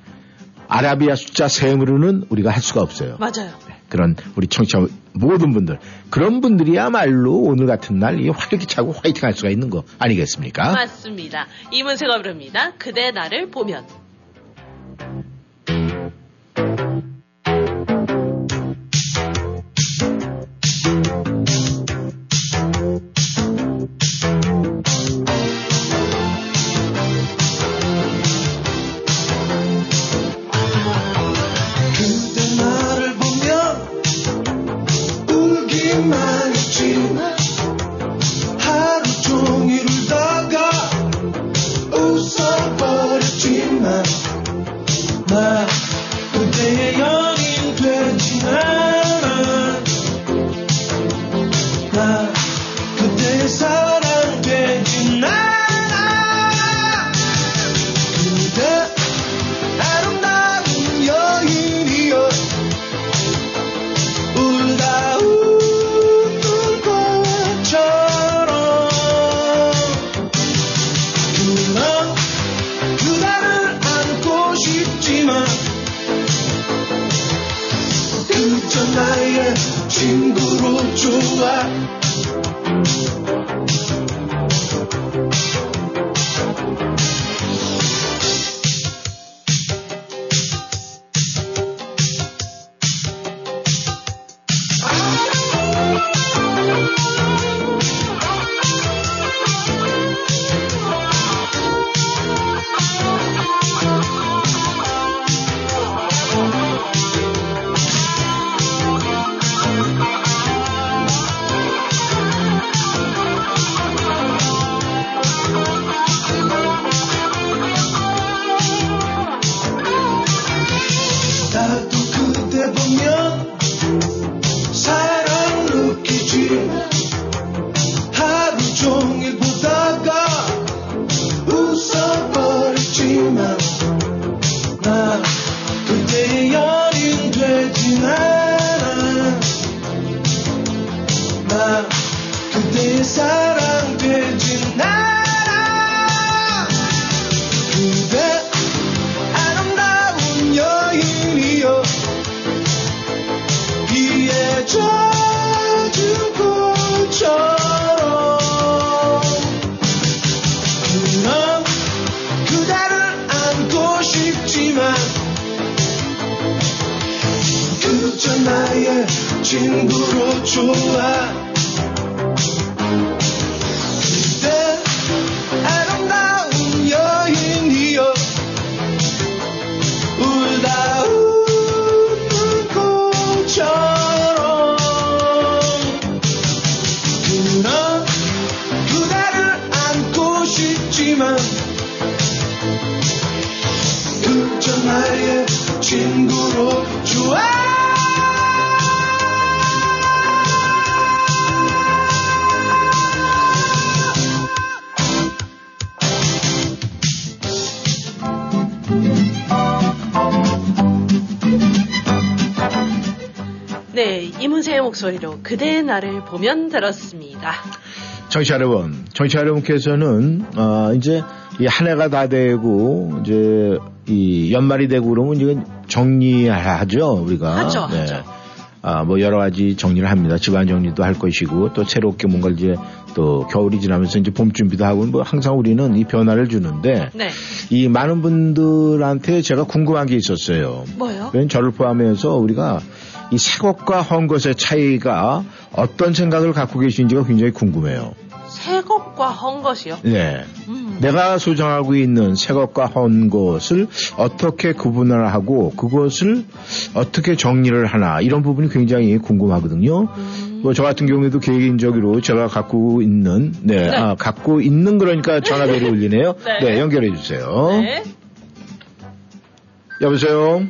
아라비아 숫자 셈으로는 우리가 할 수가 없어요. 맞아요. 그런 우리 청취자 모든 분들, 그런 분들이야말로 오늘 같은 날 이 활기차고 화이팅 할 수가 있는 거 아니겠습니까? 맞습니다. 이문세가 부릅니다. 그대 나를 보면. 이문세의 목소리로 그대의 나를 보면 들었습니다. 청취자 여러분, 청취자 여러분께서는 어, 이제 이한 해가 다 되고 이제 이 연말이 되고 그러면 이제 정리하죠 우리가. 하죠, 하죠. 아, 뭐 여러 가지 정리를 합니다. 집안 정리도 할 것이고 또 새롭게 뭔가 이제 또 겨울이 지나면서 이제 봄 준비도 하고 뭐 항상 우리는 이 변화를 주는데 네. 이 많은 분들한테 제가 궁금한 게 있었어요. 뭐요? 저를 포함해서 우리가 이 새 것과 헌 것의 차이가 어떤 생각을 갖고 계신지가 굉장히 궁금해요. 새 것과 헌 것이요? 네. 음. 내가 소장하고 있는 새 것과 헌 것을 어떻게 구분을 하고 그것을 어떻게 정리를 하나 이런 부분이 굉장히 궁금하거든요. 뭐저 같은 경우에도 개인적으로 제가 갖고 있는 네, 네. 아, 갖고 있는 그러니까 전화벨이 울리네요. 네. 네, 연결해 주세요. 네. 여보세요.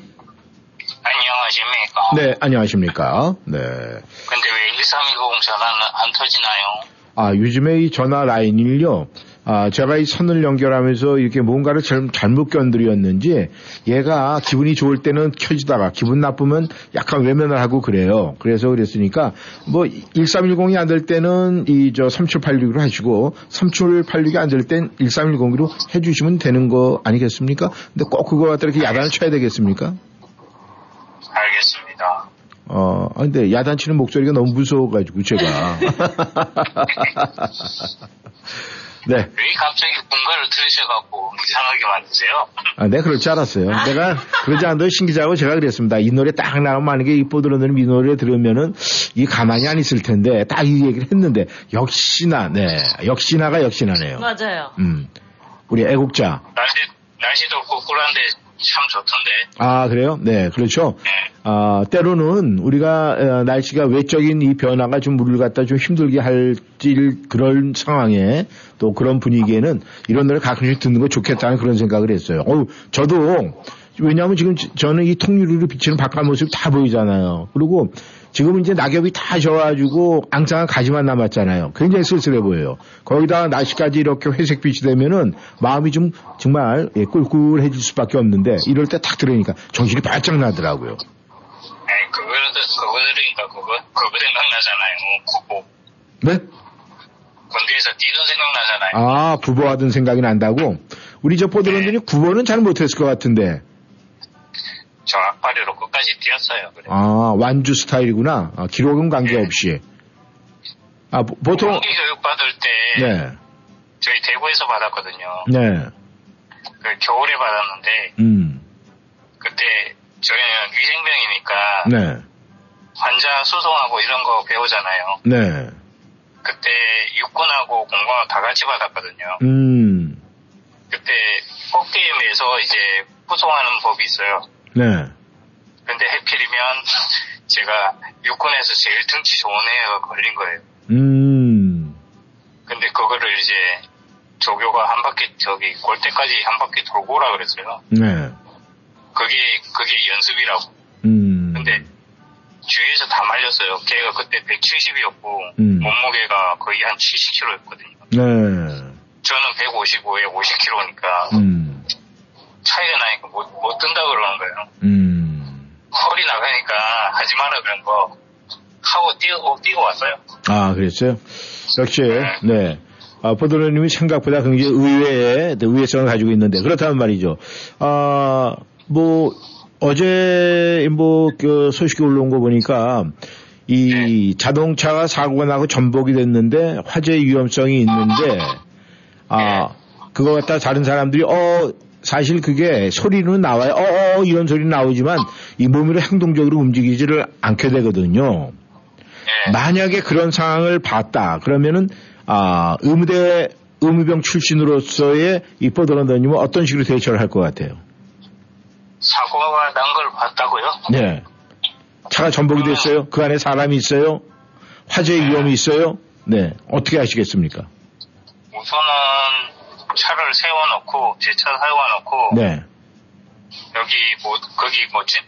안녕하십니까. 네, 안녕하십니까. 네. 근데 왜 1310 전화는 안 터지나요? 아, 요즘에 이 전화 라인을요, 아, 제가 이 선을 연결하면서 이렇게 뭔가를 잘, 잘못 건드렸는지 얘가 기분이 좋을 때는 켜지다가 기분 나쁘면 약간 외면을 하고 그래요. 그래서 그랬으니까 뭐 1310이 안 될 때는 이 저 3786으로 하시고 3786이 안 될 땐 1310으로 해주시면 되는 거 아니겠습니까? 근데 꼭 그거 갖다 이렇게 야단을 쳐야 되겠습니까? 알겠습니다. 어, 아, 근데 야단치는 목소리가 너무 무서워가지고 제가. 네. 왜 갑자기 뭔가를 들으셔갖고 이상하게 만드세요? 아, 네, 그럴 줄 알았어요. 내가 그러지 않아도 신기자고 제가 그랬습니다. 이 노래 딱 나오면 만약에 이 뽀드러는 이 노래 들으면은 이 가만히 안 있을 텐데 딱 이 얘기를 했는데 역시나, 네. 역시나가 역시나네요. 맞아요. 음. 우리 애국자. 날씨, 날씨도 꿀꿀한데 참 좋던데. 아, 그래요? 네, 그렇죠. 아, 때로는 우리가 어, 날씨가 외적인 이 변화가 좀 우리를 갖다 좀 힘들게 할지 그런 상황에 또 그런 분위기에는 이런 노래 가끔씩 듣는 거 좋겠다는 그런 생각을 했어요. 어우, 저도 왜냐하면 지금 지- 저는 이 통유리로 비치는 바깥 모습이 다 보이잖아요. 그리고 지금 이제 낙엽이 다 져가지고 앙상한 가지만 남았잖아요. 굉장히 쓸쓸해 보여요. 거기다가 날씨까지 이렇게 회색빛이 되면은 마음이 좀 정말 예, 꿀꿀해질 수밖에 없는데 이럴 때 딱 들으니까 정신이 바짝 나더라고요. 에이, 그거, 그거 들으니까 그거, 그거 생각나잖아요. 구보. 네? 군대에서 뛰던 생각나잖아요. 아, 부보하던 생각이 난다고? 우리 저 포드런들이 구보는 잘 못했을 것 같은데. 저 악바리로 끝까지 뛰었어요. 그래. 아, 완주 스타일이구나. 아, 기록은 관계없이. 아, 보- 보통, 공기 교육 받을 때 네, 저희 대구에서 받았거든요. 네, 그 겨울에 받았는데 음, 그때 저희는 위생병이니까 네, 환자 수송하고 이런 거 배우잖아요. 네, 그때 육군하고 공군하고 다 같이 받았거든요. 음, 그때 꼭대임에서 이제 후송하는 법이 있어요. 네, 근데 해필이면 제가 육군에서 제일 등치 좋은 애가 걸린 거예요. 음, 근데 그거를 이제 조교가 한 바퀴 저기 골대까지 한 바퀴 돌고 오라 그랬어요. 네, 그게 그게 연습이라고. 음, 근데 주위에서 다 말렸어요. 걔가 그때 170이었고 음. 몸무게가 거의 한 70kg였거든요. 네, 저는 155에 50kg니까 음, 차이가 나니까 못, 못 뜬다 그러는 거예요. 음. 허리 나가니까 하지 마라 그런 거 하고 뛰고, 뛰고 왔어요. 아, 그랬어요? 역시, 네. 아, 포도로님이 생각보다 굉장히 의외의 네, 의외성을 가지고 있는데, 그렇다면 말이죠. 아, 뭐, 어제, 뭐, 그 소식이 올라온 거 보니까, 이 자동차가 사고가 나고 전복이 됐는데, 화재 위험성이 있는데, 아, 그거 갖다 다른 사람들이, 어, 사실 그게 소리는 나와요. 어, 어, 이런 소리 나오지만, 이 몸으로 행동적으로 움직이지를 않게 되거든요. 만약에 그런 상황을 봤다. 그러면은 아 의무대 의무병 출신으로서의 이 뽀드런더님은 어떤 식으로 대처를 할 것 같아요? 사고가 난 걸 봤다고요? 네. 차가 전복이 됐어요. 그 안에 사람이 있어요. 화재 위험이 있어요. 네. 어떻게 하시겠습니까? 우선은 차를 세워놓고 제 차 세워놓고 네. 여기 뭐 거기 뭐지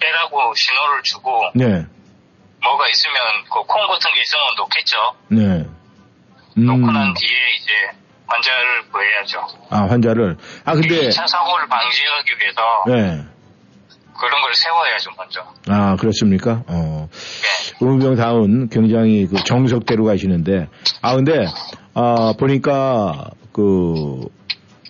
빼라고 신호를 주고 네. 뭐가 있으면 그 콩 같은 게 있으면 놓겠죠. 네. 놓고 음, 난 뒤에 이제 환자를 구해야죠. 아, 환자를. 아, 근데, 2차 사고를 방지하기 위해서 네. 그런 걸 세워야죠 먼저. 아, 그렇습니까? 어. 네. 의무병다운 굉장히 그 정석대로 가시는데, 아, 근데, 아, 보니까, 그,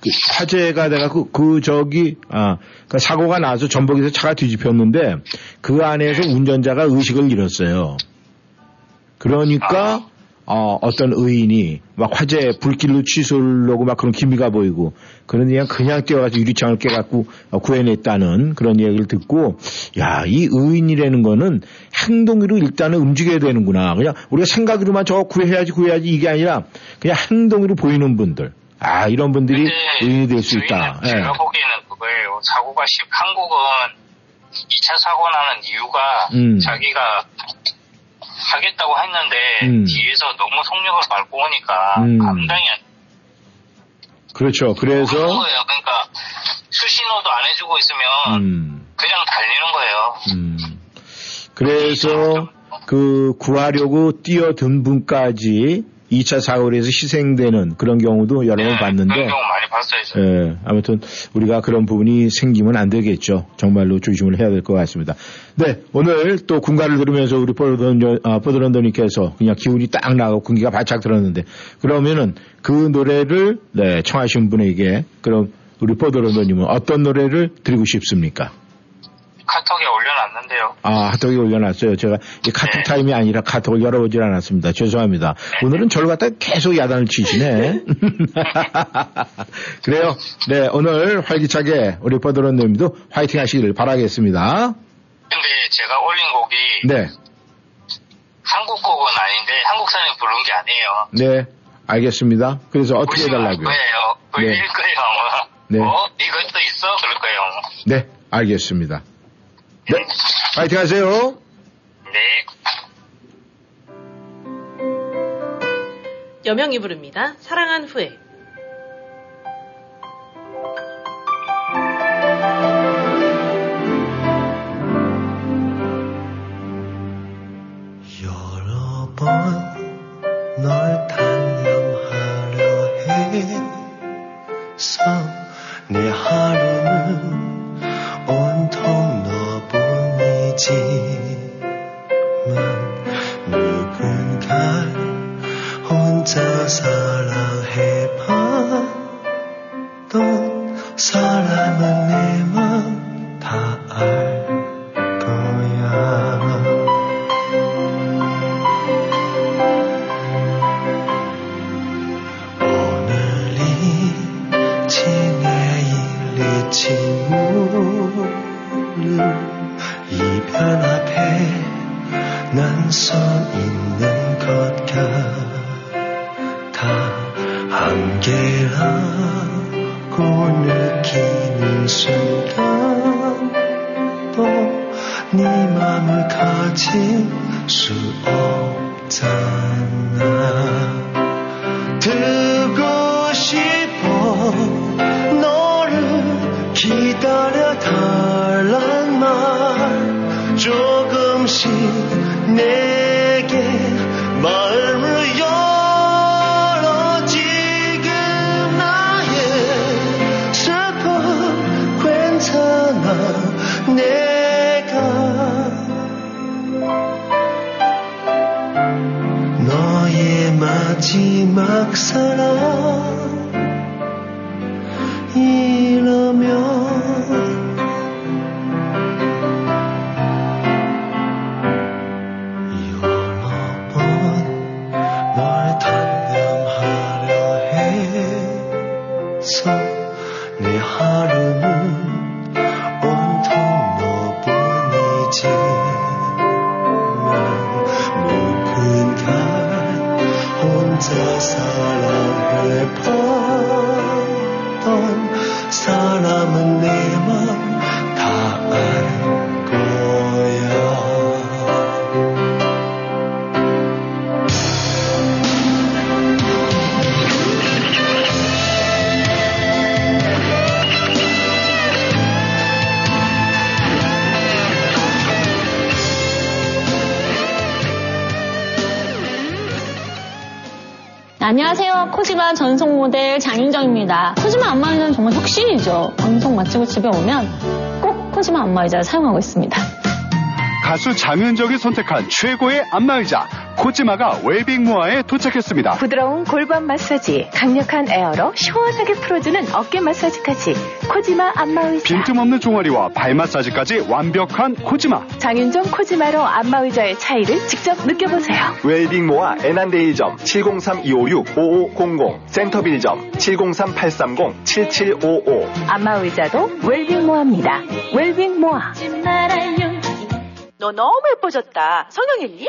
그 화재가 돼갖고 그 저기 아그 사고가 나서 전복에서 차가 뒤집혔는데 그 안에서 운전자가 의식을 잃었어요. 그러니까 어, 어떤 의인이 막 화재 불길로 취소하려고 막 그런 기미가 보이고 그런 그냥 그냥 뛰어가서 유리창을 깨갖고 어, 구해냈다는 그런 얘기를 듣고 야 이 의인이라는 거는 행동으로 일단은 움직여야 되는구나 그냥 우리가 생각으로만 저 구해야지 구해야지 이게 아니라 그냥 행동으로 보이는 분들 아 이런 분들이 의인이 될 수 있다. 예. 제가 보기에는 그거예요. 사고가 심 한국은 2차 사고 나는 이유가 음. 자기가 하겠다고 했는데 음. 뒤에서 너무 속력을 밟고 오니까 음. 감당이 안 그렇죠. 그래서 거예요. 그러니까 수신호도 안 해주고 있으면 음. 그냥 달리는 거예요. 그래서 그 구하려고 뛰어든 분까지 2차 사고로 해서 희생되는 그런 경우도 여러 번 봤는데 그런 경우 많이 봤어요. 저. 예, 아무튼 우리가 그런 부분이 생기면 안 되겠죠. 정말로 조심을 해야 될 것 같습니다. 네, 오늘 또 군가를 들으면서 우리 포드런더, 아, 그냥 기운이 딱 나고 군기가 바짝 들었는데 그러면은 그 노래를 네, 청하신 분에게 그럼 우리 포드런더님은 어떤 노래를 드리고 싶습니까? 카톡에 올려놨는데요. 아, 카톡에 올려놨어요. 제가 이 카톡 타임이 아니라 카톡을 열어보질 않았습니다. 죄송합니다. 오늘은 저를 갖다 계속 야단을 치시네. 그래요. 네, 오늘 활기차게 우리 버드런님도 화이팅 하시기를 바라겠습니다. 근데 제가 올린 곡이 네, 한국 곡은 아닌데 한국 사람이 부른 게 아니에요. 네, 알겠습니다. 그래서 어떻게 해달라고요? 거예요. 네. 거예요. 네. 어? 이것도 있어? 그럴 거예요. 네, 알겠습니다. 네, 화이팅 하세요. 네. 여명이 부릅니다. 사랑한 후에. 안녕하세요. 코지마 전속 모델 장윤정입니다. 코지마 안마의자는 정말 혁신이죠. 방송 마치고 집에 오면 꼭 코지마 안마의자를 사용하고 있습니다. 가수 장윤정이 선택한 최고의 안마의자 코지마가 웰빙모아에 도착했습니다. 부드러운 골반 마사지, 강력한 에어로 시원하게 풀어주는 어깨 마사지까지 코지마 안마의자. 빈틈없는 종아리와 발 마사지까지 완벽한 코지마. 장윤정 코지마로 안마의자의 차이를 직접 느껴보세요. 웰빙모아 애난데일점 703-256-5500 센터빌점 703-830-7755 안마의자도 웰빙모아입니다. 웰빙모아. 너 너무 예뻐졌다. 성형했니?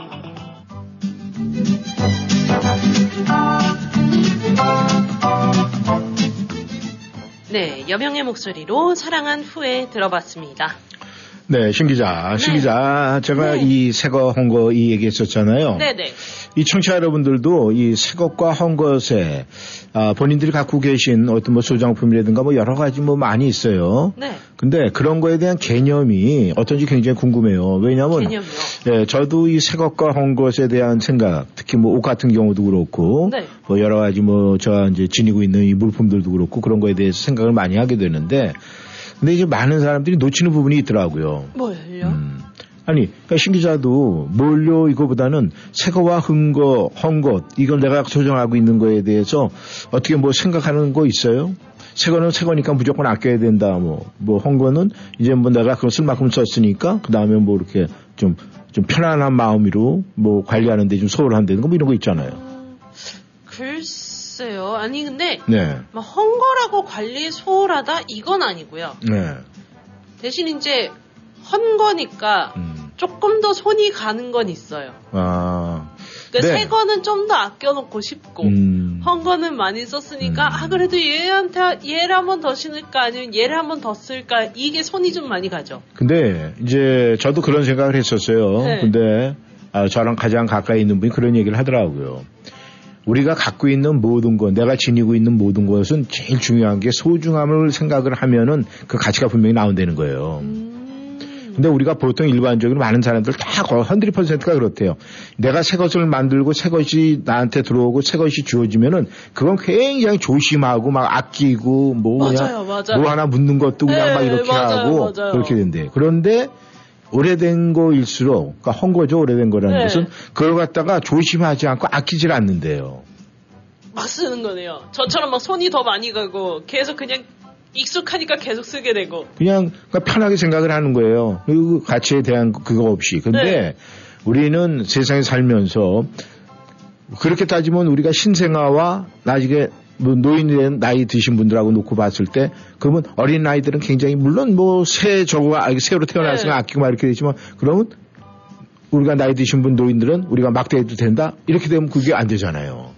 네, 여명의 목소리로 사랑한 후에 들어봤습니다. 네, 신 기자. 신 기자, 제가 이 새거 헌거 이 얘기했었잖아요. 네네. 이 청취자 여러분들도 이 새것과 헌것에 아, 본인들이 갖고 계신 어떤 뭐 소장품이라든가 뭐 여러 가지 뭐 많이 있어요. 네. 근데 그런 거에 대한 개념이 어떤지 굉장히 궁금해요. 왜냐하면 개념이요? 예, 저도 이 새것과 헌것에 대한 생각, 특히 뭐 옷 같은 경우도 그렇고 네. 뭐 여러 가지 뭐 저 이제 지니고 있는 이 물품들도 그렇고 그런 거에 대해서 생각을 많이 하게 되는데 근데 이제 많은 사람들이 놓치는 부분이 있더라고요. 뭘요? 아니, 그러니까 신 기자도 뭘요 이거보다는 새거와 흥거, 헝것 이걸 내가 소정하고 있는 거에 대해서 어떻게 뭐 생각하는 거 있어요? 새거는 새거니까 무조건 아껴야 된다. 뭐, 뭐 헝거는 이제 뭐 내가 그걸 쓸 만큼 썼으니까 그 다음에 뭐 이렇게 좀, 좀 편안한 마음으로 뭐 관리하는데 좀 소홀한다든가 뭐 이런 거 있잖아요. 글쎄 요. 아니, 근데, 네. 막 헝거라고 관리 소홀하다? 이건 아니고요. 네. 대신 이제, 헌 거니까, 음. 조금 더 손이 가는 건 있어요. 아. 그러니까 네. 새 거는 좀 더 아껴놓고 싶고, 음. 헌 거는 많이 썼으니까, 아, 그래도 얘한테, 얘를 한 번 더 신을까, 아니면 얘를 한 번 더 쓸까, 이게 손이 좀 많이 가죠. 근데 이제 저도 그런 생각을 했었어요. 네. 근데 아, 저랑 가장 가까이 있는 분이 그런 얘기를 하더라고요. 우리가 갖고 있는 모든 것, 내가 지니고 있는 모든 것은 제일 중요한 게 소중함을 생각을 하면은 그 가치가 분명히 나온다는 거예요. 근데 우리가 보통 일반적으로 많은 사람들 다 거의 100%가 그렇대요. 내가 새 것을 만들고 새 것이 나한테 들어오고 새 것이 주어지면은 그건 굉장히 조심하고 막 아끼고 뭐 맞아요, 그냥 맞아요. 뭐 하나 묻는 것도 그냥 네, 막 이렇게 맞아요, 하고 맞아요. 그렇게 된대. 그런데 오래된 거일수록 그러니까 헌 거죠 오래된 거라는 네. 것은 그걸 갖다가 조심하지 않고 아끼질 않는데요. 막 쓰는 거네요. 저처럼 막 손이 더 많이 가고, 계속 그냥 익숙하니까 계속 쓰게 되고. 그냥 그러니까 편하게 생각을 하는 거예요. 그 가치에 대한 그거 없이. 근데 네. 우리는 세상에 살면서 그렇게 따지면 우리가 신생아와 나중에 뭐 노인이 된 나이 드신 분들하고 놓고 봤을 때 그러면 어린 아이들은 굉장히 물론 뭐 새 저거 아, 새로 태어났으면 네. 아끼고 막 이렇게 되지만 그러면 우리가 나이 드신 분 노인들은 우리가 막대해도 된다 이렇게 되면 그게 안 되잖아요.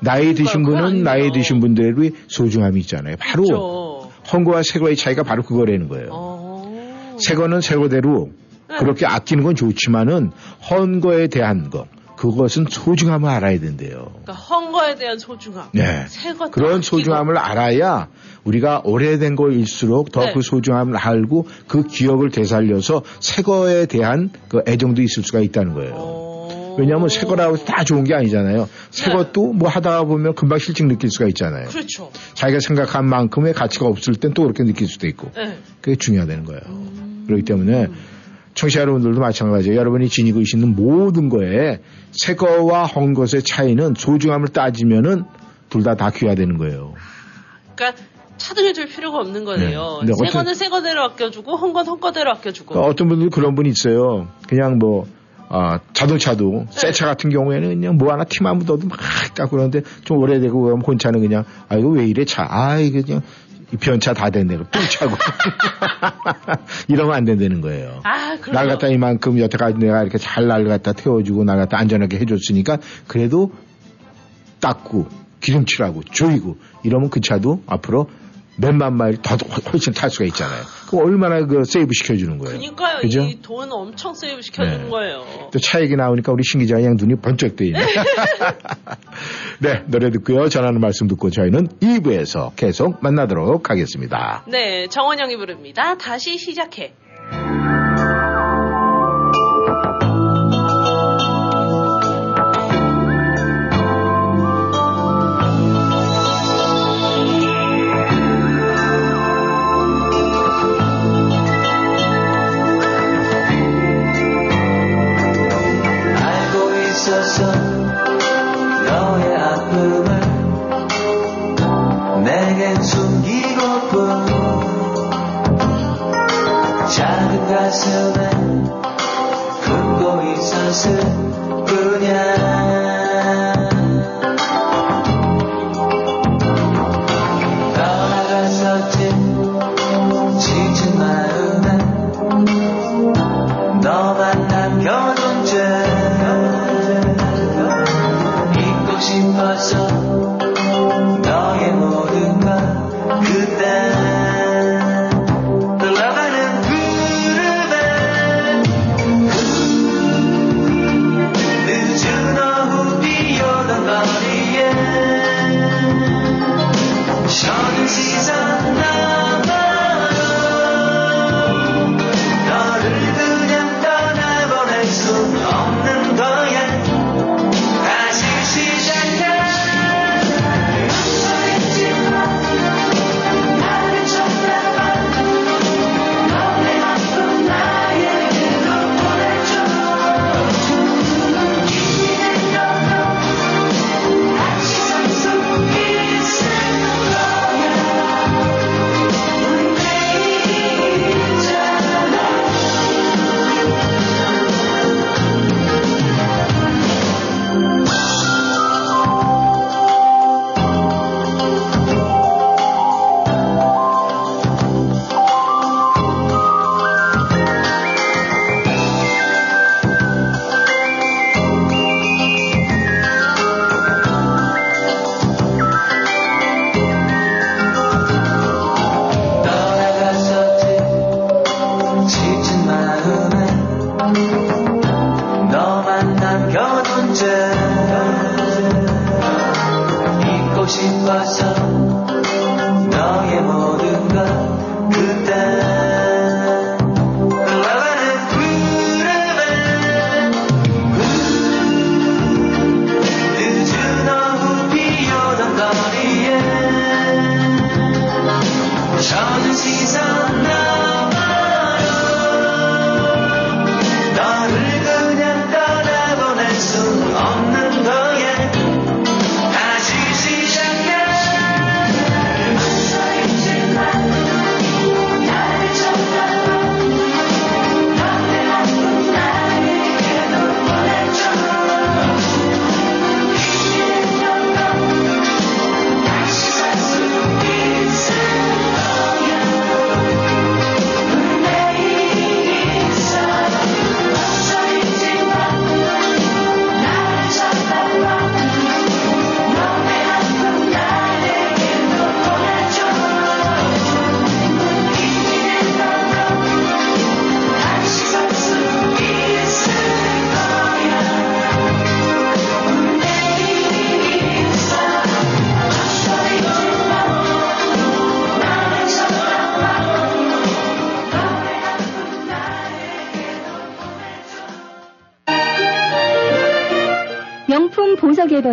나이 드신 분은 나이 드신 분들의 소중함이 있잖아요. 바로 헌거와 새거의 차이가 바로 그거라는 거예요. 새거는 새거대로 그렇게 아끼는 건 좋지만은 헌거에 대한 거 그것은 소중함을 알아야 된대요. 그러니까 헝거에 대한 소중함. 네. 새거 그런 소중함을 알아야 우리가 오래된 거일수록 더 네. 그 소중함을 알고 그 기억을 되살려서 새 거에 대한 그 애정도 있을 수가 있다는 거예요. 왜냐하면 새 거라고 해서 다 좋은 게 아니잖아요. 새 네. 것도 뭐 하다가 보면 금방 실증 느낄 수가 있잖아요. 그렇죠. 자기가 생각한 만큼의 가치가 없을 땐 또 그렇게 느낄 수도 있고. 네. 그게 중요하다는 거예요. 그렇기 때문에 청취자 여러분들도 마찬가지예요. 여러분이 지니고 있는 모든 거에 새 거와 헌 것의 차이는 소중함을 따지면은 둘 다 다 귀화 되는 거예요. 그러니까 차등해 줄 필요가 없는 거네요. 네. 새 거는 새 거대로 아껴주고 헌 건 헌 거대로 아껴주고. 그러니까 어떤 분들 그런 분이 있어요. 그냥 뭐, 아, 자동차도 새차 같은 경우에는 그냥 뭐 하나 팀안 묻어도 막 깎고 그러는데 좀 오래되고 그러면 본차는 그냥 아, 이거 왜 이래 차. 아, 이거 그냥 이 변차 다 됐네. 또 차고. 이러면 안 된다는 거예요. 아, 날 갖다 이만큼 여태까지 내가 이렇게 잘 날 갖다 태워주고 날 갖다 안전하게 해줬으니까 그래도 닦고 기름칠하고 조이고 이러면 그 차도 앞으로 몇만 마일 더 훨씬 탈 수가 있잖아요. 그럼 얼마나 그 세이브 시켜주는 거예요. 그러니까요. 그죠? 이 돈 엄청 세이브 시켜주는 네. 거예요. 또 차 얘기 나오니까 우리 신 기자 그냥 눈이 번쩍 뜨이네. 네, 노래 듣고요. 전하는 말씀 듣고 저희는 2부에서 계속 만나도록 하겠습니다. 네, 정원영이 부릅니다. 다시 시작해.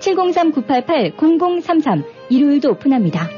703-988-0033 일요일도 오픈합니다.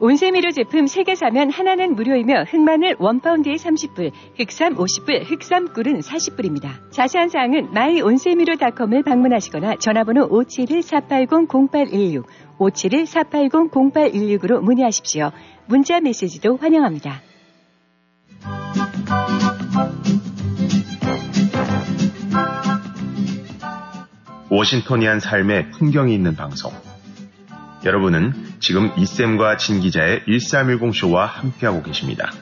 온세미로 제품 3개 사면 하나는 무료이며 흑마늘 1파운드에 30불, 흑삼 50불, 흑삼꿀은 40불입니다. 자세한 사항은 myon세미로닷컴을 방문하시거나 전화번호 571-480-0816, 571-480-0816으로 문의하십시오. 문자 메시지도 환영합니다. 워싱턴이한 삶의 풍경이 있는 방송. 여러분은 지금 이쌤과 진 기자의 1310쇼와 함께하고 계십니다.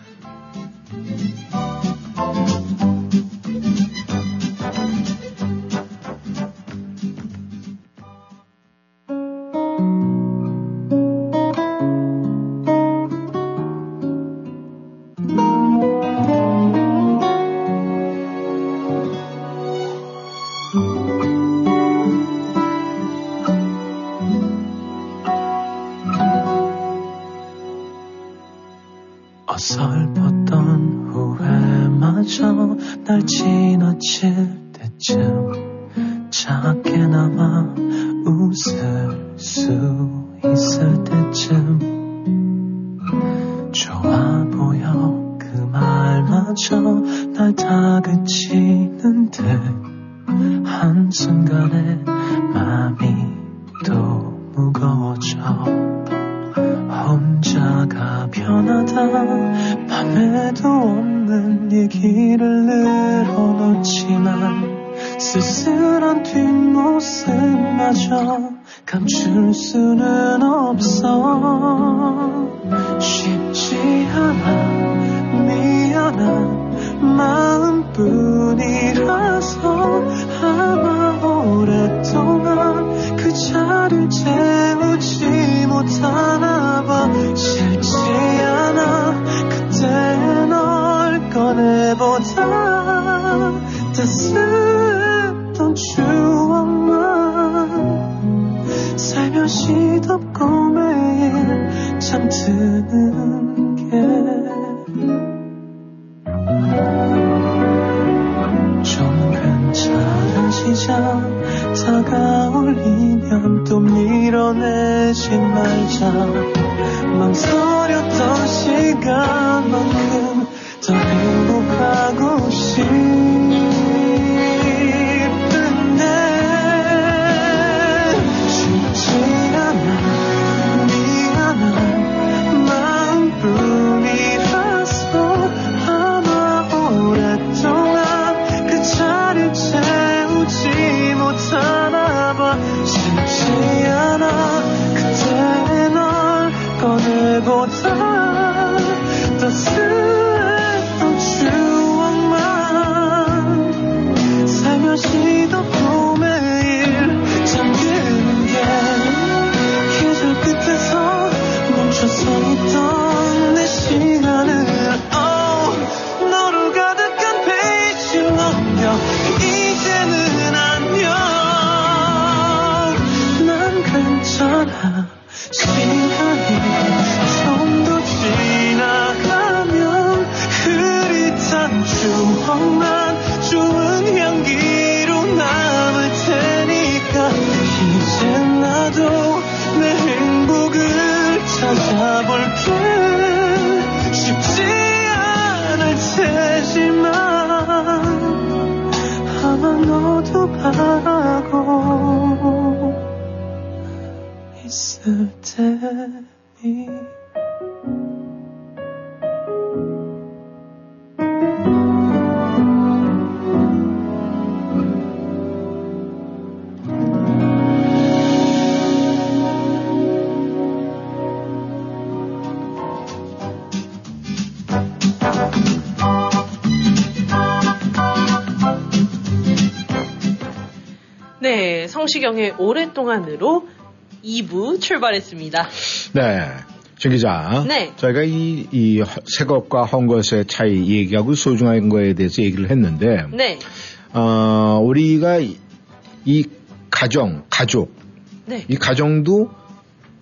성시경의 오랫동안으로 2부 출발했습니다. 네. 정 기자. 네. 저희가 이, 이 새 것과 헌 것의 차이 얘기하고 소중한 거에 대해서 얘기를 했는데, 네. 어, 우리가 이, 이 가정, 가족, 네. 이 가정도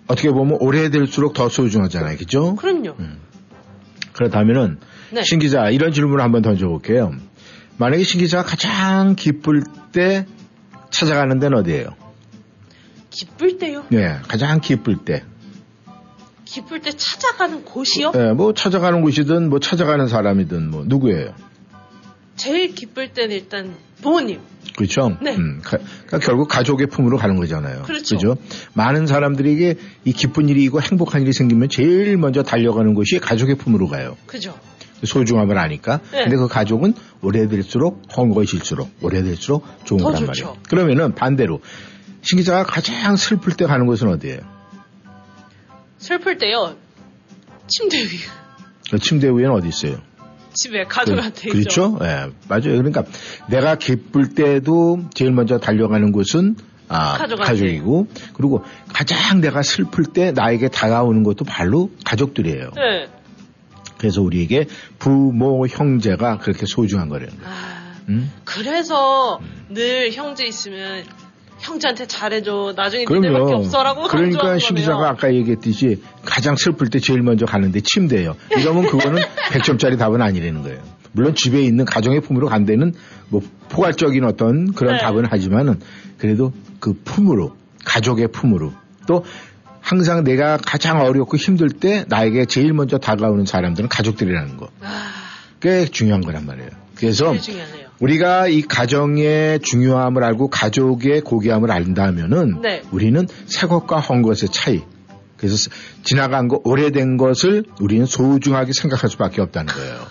어떻게 보면 오래될수록 더 소중하잖아요. 그죠? 그럼요. 그렇다면은, 네. 신 기자, 이런 질문을 한번 던져볼게요. 만약에 신 기자가 가장 기쁠 때 찾아가는 데는 어디예요? 기쁠 때요? 네, 가장 기쁠 때. 기쁠 때 찾아가는 곳이요? 네, 뭐 찾아가는 곳이든 뭐 찾아가는 사람이든 뭐 누구예요? 제일 기쁠 때는 일단 부모님. 그렇죠? 네. 음, 가- 그러니까 결국 가족의 품으로 가는 거잖아요. 그렇죠. 그죠? 많은 사람들에게 이 기쁜 일이고 행복한 일이 생기면 제일 먼저 달려가는 곳이 가족의 품으로 가요. 그죠? 소중함을 아니까. 네. 근데 그 가족은 오래될수록 헝거실수록 오래될수록 좋은 더 거란 좋죠. 말이에요. 그러면은 반대로 신 기자가 가장 슬플 때 가는 곳은 어디예요? 슬플 때요. 침대 위. 그 침대 위에는 어디 있어요? 집에 가족한테 그. 그렇죠? 예, 맞아요. 그러니까 내가 기쁠 때도 제일 먼저 달려가는 곳은 아. 가족이고 그리고 가장 내가 슬플 때 나에게 다가오는 것도 바로 가족들이에요. 네. 그래서 우리에게 부모, 형제가 그렇게 소중한 거래요. 아, 음? 그래서 늘 형제 있으면 형제한테 잘해줘. 나중에 니네밖에 없어라고 그러니까 신. 기자가 아까 얘기했듯이 가장 슬플 때 제일 먼저 가는데 침대예요. 이러면 그거는 100점짜리 답은 아니라는 거예요. 물론 집에 있는 가정의 품으로 간 데는 뭐 포괄적인 어떤 그런 네. 답은 하지만은 그래도 그 품으로 가족의 품으로 또 항상 내가 가장 어렵고 힘들 때 나에게 제일 먼저 다가오는 사람들은 가족들이라는 거. 꽤 중요한 거란 말이에요. 그래서. 우리가 이 가정의 중요함을 알고 가족의 고귀함을 안다면은 네. 우리는 새 것과 헌 것의 차이. 그래서 지나간 거 오래된 것을 우리는 소중하게 생각할 수밖에 없다는 거예요.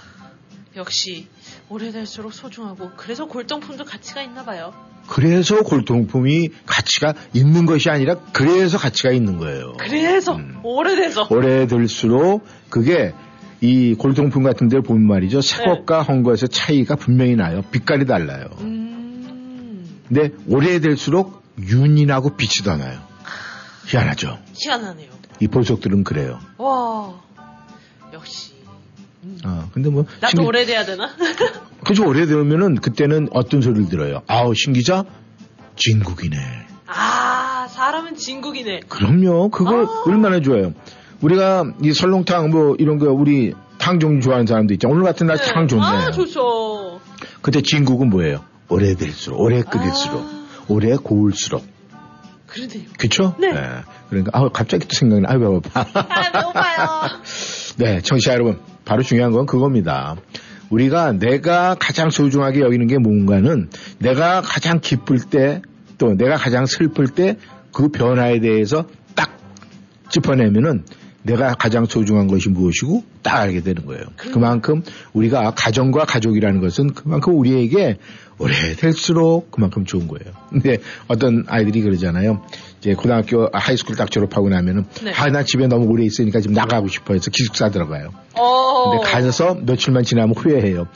역시 오래될수록 소중하고 그래서 골동품도 가치가 있나 봐요. 그래서 골동품이 가치가 있는 것이 아니라 그래서 가치가 있는 거예요. 그래서 음. 오래돼서 오래될수록 그게 이 골동품 같은 데를 보면 말이죠. 새 네. 것과 헌 것의 차이가 분명히 나요. 빛깔이 달라요. 음. 근데 오래될수록 윤이나고 빛이 더 나요. 희한하죠. 희한하네요. 이 보석들은 그래요. 와 역시 어, 근데 뭐. 나도 신 기- 오래돼야 되나? 그죠. 오래되면은 그때는 어떤 소리를 들어요. 아우, 신기자? 진국이네. 아 사람은 진국이네. 그럼요. 그거 얼마나 좋아요. 우리가 이 설렁탕 뭐 이런 거 우리 탕 종류 좋아하는 사람도 있죠. 오늘 같은 날탕 좋네. 아 좋죠. 그때 진국은 뭐예요? 오래될수록, 오래 끓일수록, 오래 고울수록. 그러네요. 그쵸? 네. 그러니까, 아 갑자기 또 생각나. 아유, 배고파. 아 배고파요. 네, 청취자 여러분. 바로 중요한 건 그겁니다. 우리가 내가 가장 소중하게 여기는 게 뭔가는 내가 가장 기쁠 때 또 내가 가장 슬플 때 그 변화에 대해서 딱 짚어내면은 내가 가장 소중한 것이 무엇이고 딱 알게 되는 거예요. 그만큼 우리가 가정과 가족이라는 것은 그만큼 우리에게 오래될수록 그만큼 좋은 거예요. 근데 어떤 아이들이 그러잖아요. 이제 고등학교 high school 딱 졸업하고 나면은 네. 아나 집에 너무 오래 있으니까 지금 나가고 싶어 해서 기숙사 들어가요. 어. 근데 가서 며칠만 지나면 후회해요.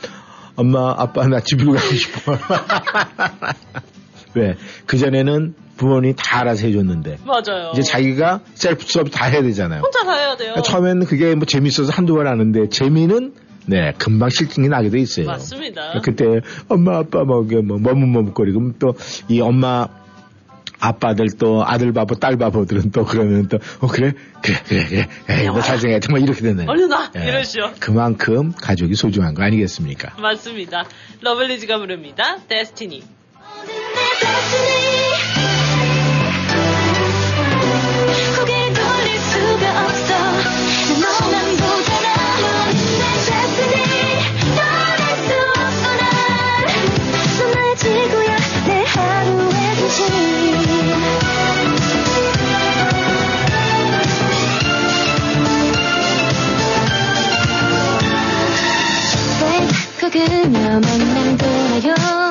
엄마, 아빠, 나 집으로 가고 싶어. 왜? 그전에는 부모님이 다 알아서 해줬는데. 맞아요. 이제 자기가 셀프 서비스 다 해야 되잖아요. 혼자 다 해야 돼요. 처음에는 그게 뭐 재밌어서 한두 번 하는데 재미는 네, 금방 싫증이 나게 돼 있어요. 맞습니다. 그때 엄마, 아빠 뭐, 이게 뭐, 머뭇머뭇거리고 또 이 엄마, 아빠들 또 아들 바보, 딸 바보들은 또 그러면 또, 어, 그래? 그래, 그래, 그래. 에이, 뭐 잘생겼다. 뭐 이렇게 되네. 얼른 와 예. 이러시오. 그만큼 가족이 소중한 거 아니겠습니까? 맞습니다. 러블리즈가 부릅니다. 데스티니. 그그녀 만남 돌아요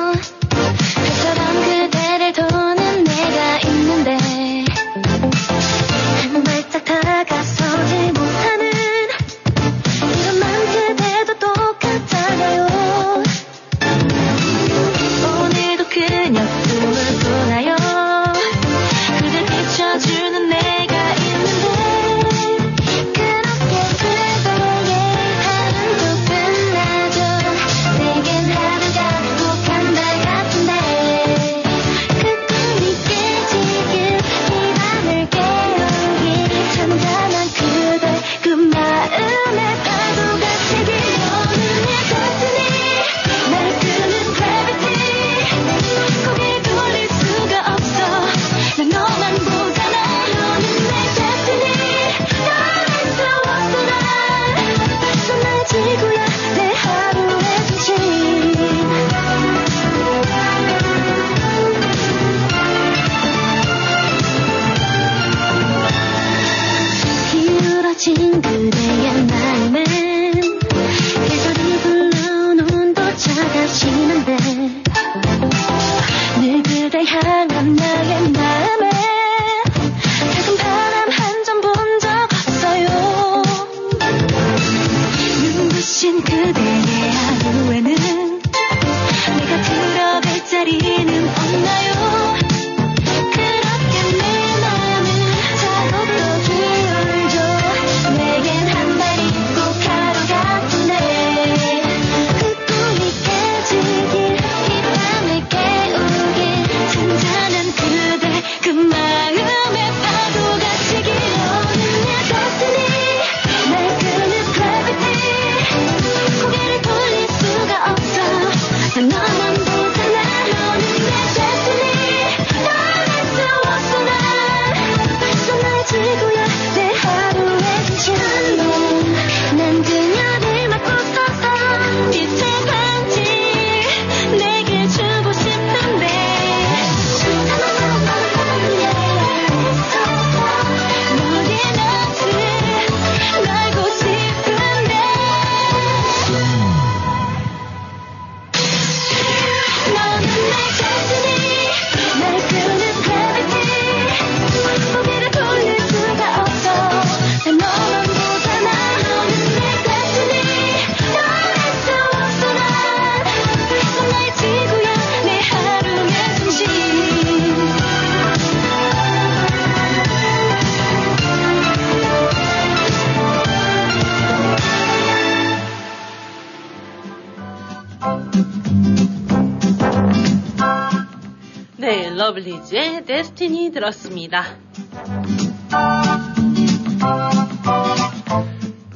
데스티니 들었습니다.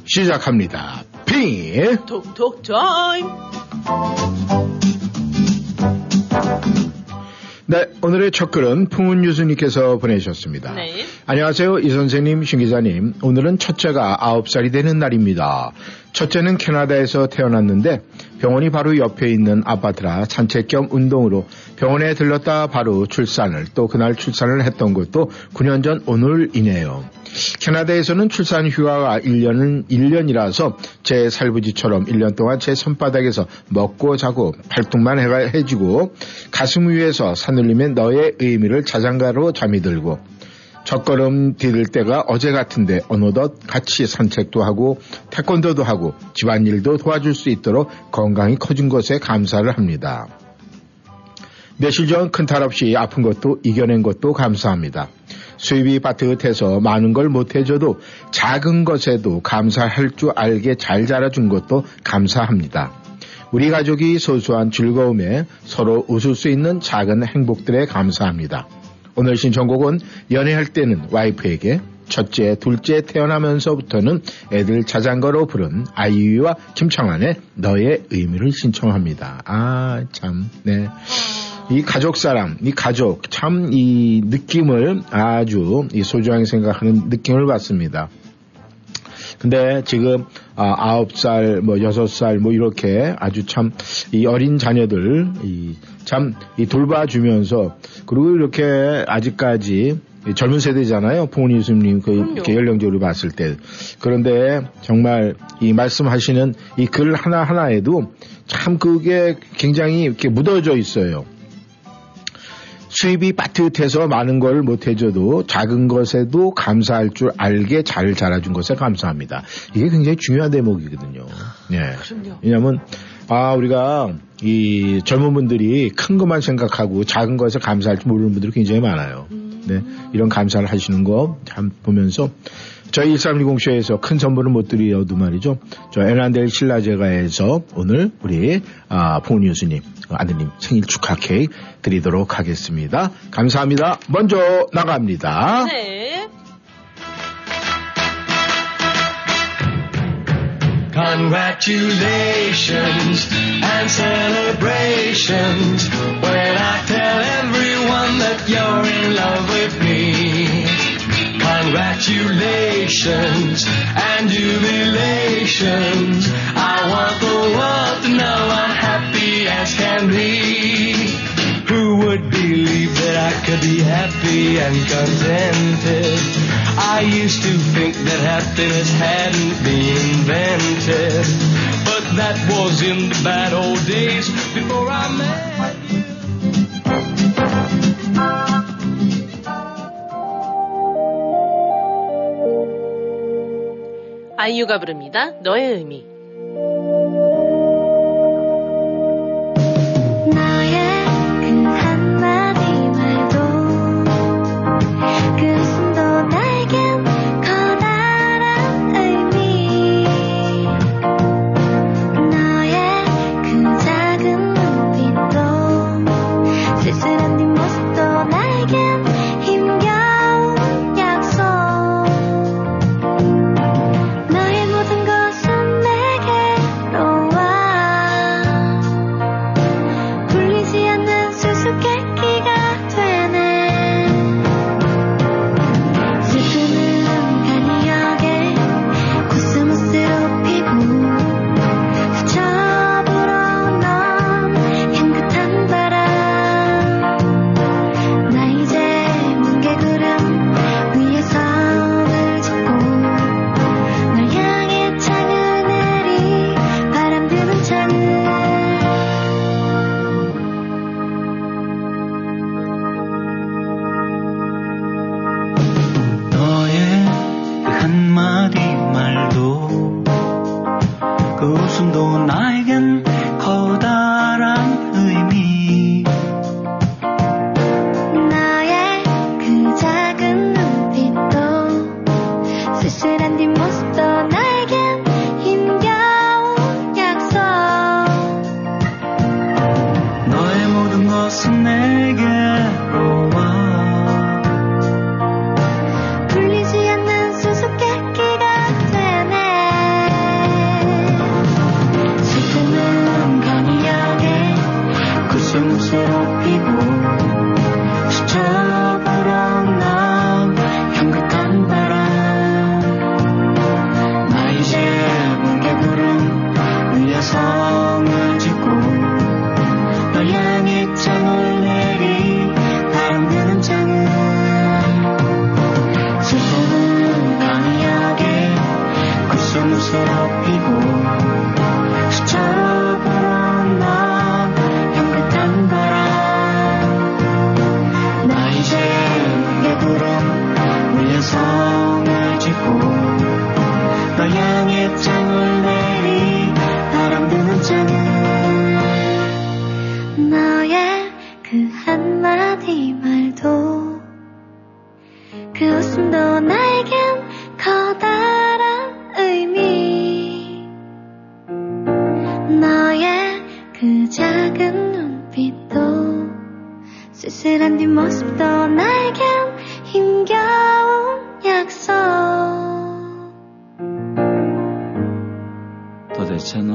시작합니다. 핑! 톡톡 타임! 네, 오늘의 첫 글은 풍은 유수님께서 보내주셨습니다. 네. 안녕하세요, 이 선생님, 신 기자님. 오늘은 첫째가 9살이 되는 날입니다. 첫째는 캐나다에서 태어났는데 병원이 바로 옆에 있는 아파트라 산책 겸 운동으로 병원에 들렀다 바로 출산을 또 그날 출산을 했던 것도 9년 전 오늘이네요. 캐나다에서는 출산 휴가가 1년은 1년이라서 제 살부지처럼 1년 동안 제 손바닥에서 먹고 자고 팔뚝만 해가 해지고 가슴 위에서 사늘리면 너의 의미를 자장가로 잠이 들고 첫걸음 디딜 때가 어제 같은데 어느덧 같이 산책도 하고 태권도도 하고 집안일도 도와줄 수 있도록 건강이 커진 것에 감사를 합니다. 며칠 전 큰 탈 없이 아픈 것도 이겨낸 것도 감사합니다. 수입이 빠듯해서 많은 걸 못해줘도 작은 것에도 감사할 줄 알게 잘 자라준 것도 감사합니다. 우리 가족이 소소한 즐거움에 서로 웃을 수 있는 작은 행복들에 감사합니다. 오늘 신청곡은 연애할 때는 와이프에게 첫째, 둘째 태어나면서부터는 애들 자장가로 부른 아이유와 김창완의 너의 의미를 신청합니다. 아, 참, 네. 이 가족 사랑, 이 가족, 참 이 느낌을 아주 이 소중하게 생각하는 느낌을 받습니다. 근데 지금 아, 아홉 살, 뭐 여섯 살, 뭐 이렇게 아주 참 이 어린 자녀들 이 참이 돌봐주면서 그리고 이렇게 아직까지 이 젊은 세대잖아요. 부모님 스님 그 이렇게 연령적으로 봤을 때 그런데 정말 이 말씀하시는 이 글 하나 하나에도 참 그게 굉장히 이렇게 묻어져 있어요. 수입이 빠듯해서 많은 걸 못해줘도 작은 것에도 감사할 줄 알게 잘 자라준 것에 감사합니다. 이게 굉장히 중요한 대목이거든요. 예. 왜냐하면 아 우리가 이 젊은 분들이 큰 것만 생각하고 작은 것에 감사할 줄 모르는 분들이 굉장히 많아요. 네, 이런 감사를 하시는 거 참 보면서 저희 1310쇼에서 큰 선물을 못 드려도 말이죠. 저 에난델 신라제가에서 오늘 우리 아, 봉은 교수님 아드님 생일 축하 케이크 드리도록 하겠습니다. 감사합니다. 먼저 나갑니다. 네. Congratulations and celebrations when I tell everyone that you're in love with me. Congratulations and jubilations. I want the world to know I'm happy as can be. Who would believe that I could be happy and contented? I used to think that happiness hadn't been invented. But that was in the bad old days before I met you. 아이유가 부릅니다. 너의 의미.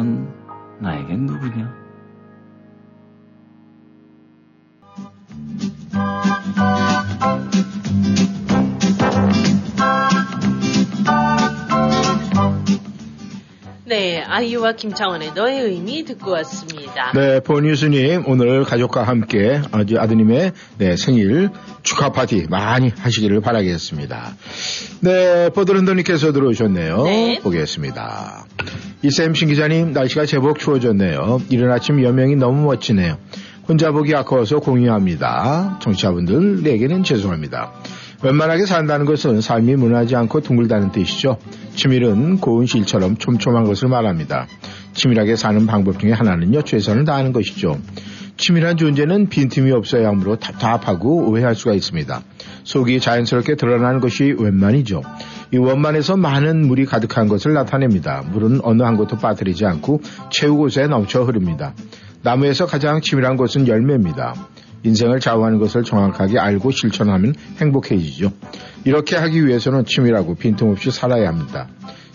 넌 나에겐 누구냐? 아이유와 김창원의 너의 의미 듣고 왔습니다. 네, 보니스님 오늘 가족과 함께 아드님의 네, 생일 축하 파티 많이 하시기를 바라겠습니다. 네, 버드런더님께서 들어오셨네요. 네. 보겠습니다. 이쌤 신 기자님 날씨가 제법 추워졌네요. 이른 아침 여명이 너무 멋지네요. 혼자 보기 아까워서 공유합니다. 정치자분들에게는 죄송합니다. 웬만하게 산다는 것은 삶이 무난하지 않고 둥글다는 뜻이죠. 치밀은 고운 실처럼 촘촘한 것을 말합니다. 치밀하게 사는 방법 중에 하나는요, 최선을 다하는 것이죠. 치밀한 존재는 빈틈이 없어야 하므로 답답하고 오해할 수가 있습니다. 속이 자연스럽게 드러나는 것이 원만이죠. 이 원만에서 많은 물이 가득한 것을 나타냅니다. 물은 어느 한 곳도 빠뜨리지 않고 채우곳에 넘쳐 흐릅니다. 나무에서 가장 치밀한 것은 열매입니다. 인생을 좌우하는 것을 정확하게 알고 실천하면 행복해지죠. 이렇게 하기 위해서는 치밀하고 빈틈없이 살아야 합니다.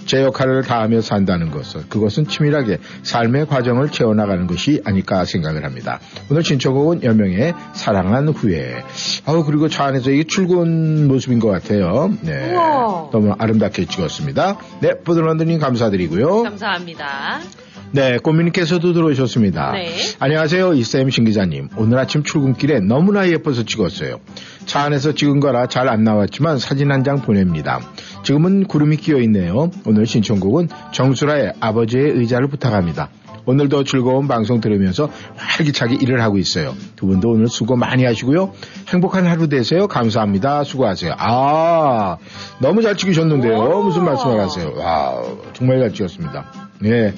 제 역할을 다하며 산다는 것은 그것은 치밀하게 삶의 과정을 채워나가는 것이 아닐까 생각을 합니다. 오늘 신청곡은 여명의 사랑한 후에 아우 그리고 차 안에서 이게 출근 모습인 것 같아요. 네, 우와. 너무 아름답게 찍었습니다. 네, 부드런드님 감사드리고요. 감사합니다. 네, 꼬미님께서도 들어오셨습니다. 네. 안녕하세요, 이쌤 신 기자님. 오늘 아침 출근길에 너무나 예뻐서 찍었어요. 차 안에서 찍은 거라 잘 안 나왔지만 사진 한 장 보냅니다. 지금은 구름이 끼어 있네요. 오늘 신청곡은 정수라의 아버지의 의자를 부탁합니다. 오늘도 즐거운 방송 들으면서 활기차게 일을 하고 있어요. 두 분도 오늘 수고 많이 하시고요. 행복한 하루 되세요. 감사합니다. 수고하세요. 아, 너무 잘 찍으셨는데요. 무슨 말씀을 하세요? 와, 정말 잘 찍었습니다. 네.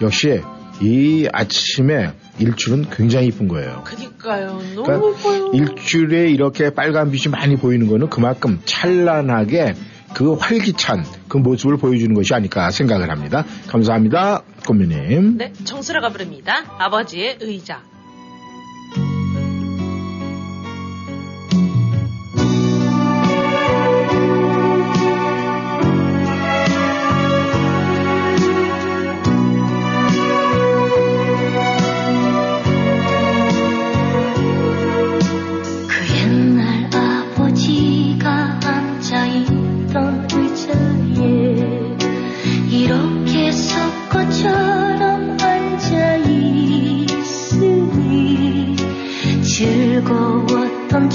역시 이 아침에 일출은 굉장히 이쁜 거예요. 그니까요. 너무 그러니까 예뻐요. 일출에 이렇게 빨간 빛이 많이 보이는 거는 그만큼 찬란하게 그 활기찬 그 모습을 보여주는 것이 아닐까 생각을 합니다. 감사합니다. 꽃미님. 네, 정수라가 부릅니다. 아버지의 의자. 즐거웠던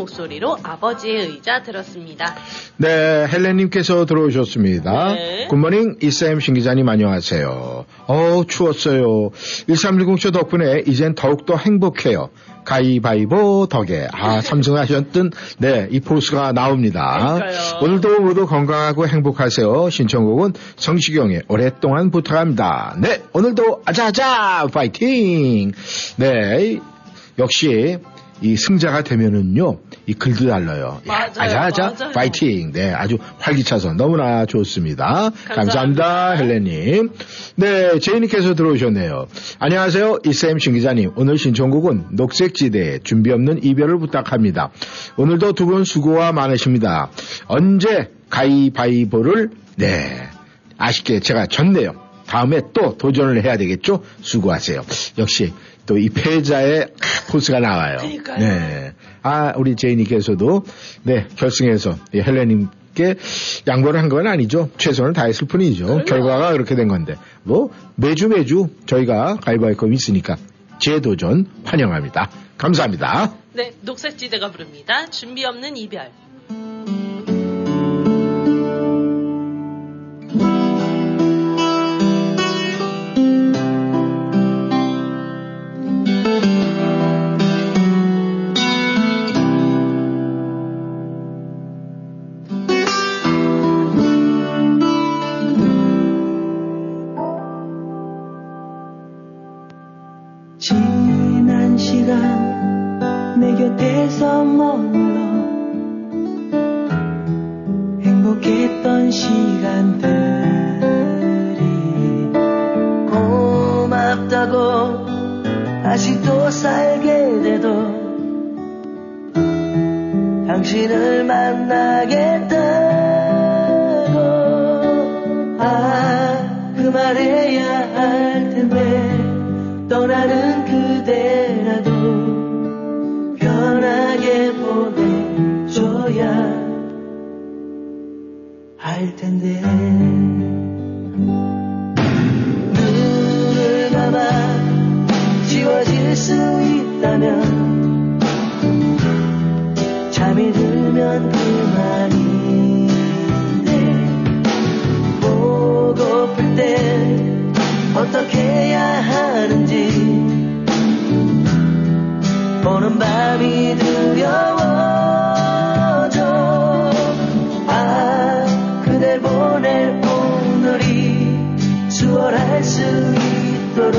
목소리로 아버지의 의자 들었습니다. 네, 헬렌님께서 들어오셨습니다. 네. 굿모닝, 이쌤 신기자님 안녕하세요. 어우, 추웠어요. 1310쇼 덕분에 이젠 더욱더 행복해요. 가위바위보 덕에. 아, 삼승하셨던, 네, 이 포스가 나옵니다. 오늘도 모두 건강하고 행복하세요. 신청곡은 성시경의 오랫동안 부탁합니다. 네, 오늘도 아자아자! 파이팅! 네, 역시 이 승자가 되면은요, 이 글도 달라요. 야, 맞아요, 아자아자, 맞아요. 파이팅! 네, 아주 활기차서 너무나 좋습니다. 감사합니다, 헬렌님. 네, 제이님께서 들어오셨네요. 안녕하세요, 이쌤 신기자님. 오늘 신청곡은 녹색지대의 준비 없는 이별을 부탁합니다. 오늘도 두 분 수고가 많으십니다. 언제 가위바위보를, 네, 아쉽게 제가 졌네요. 다음에 또 도전을 해야 되겠죠? 수고하세요. 역시 또 이 패자의 포스가 나와요. 네. 아, 우리 제이님께서도 네, 결승에서 이 헬레님께 양보를 한 건 아니죠. 최선을 다했을 뿐이죠. 결과가 그렇게 된 건데. 뭐, 매주 매주 저희가 가위바위보 있으니까 재도전 환영합니다. 감사합니다. 네, 녹색지대가 부릅니다. 준비 없는 이별. 아직도 살게 돼도 당신을 만나겠다고. 아 그 말해야 해야 하는지. 오는 밤이 두려워져. 아 그댈 보낼 오늘이 수월할 수 있도록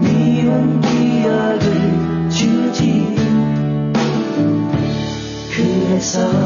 미운 기억을 주지. 그래서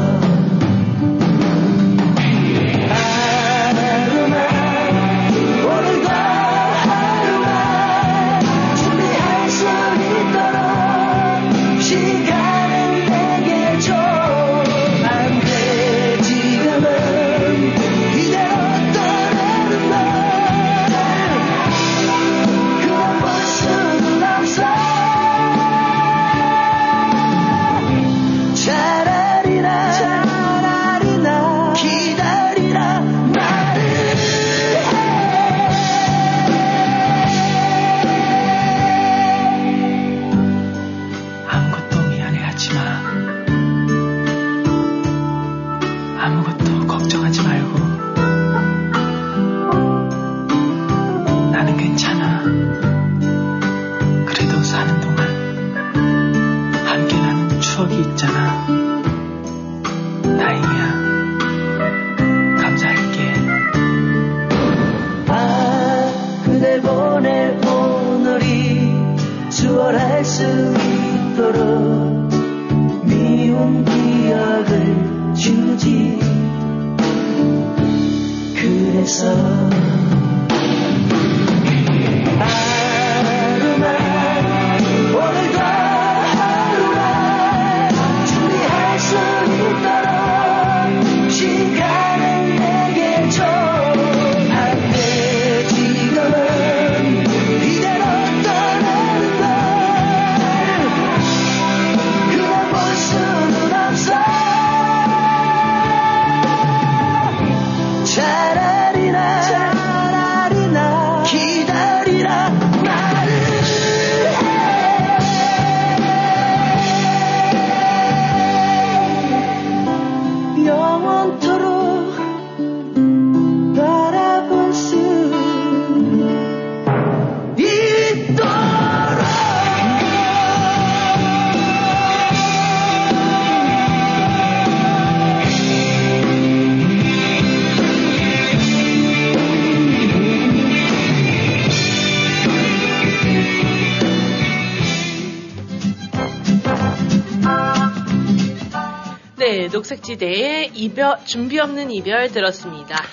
녹색지대의 이별, 준비 없는 이별 들었습니다.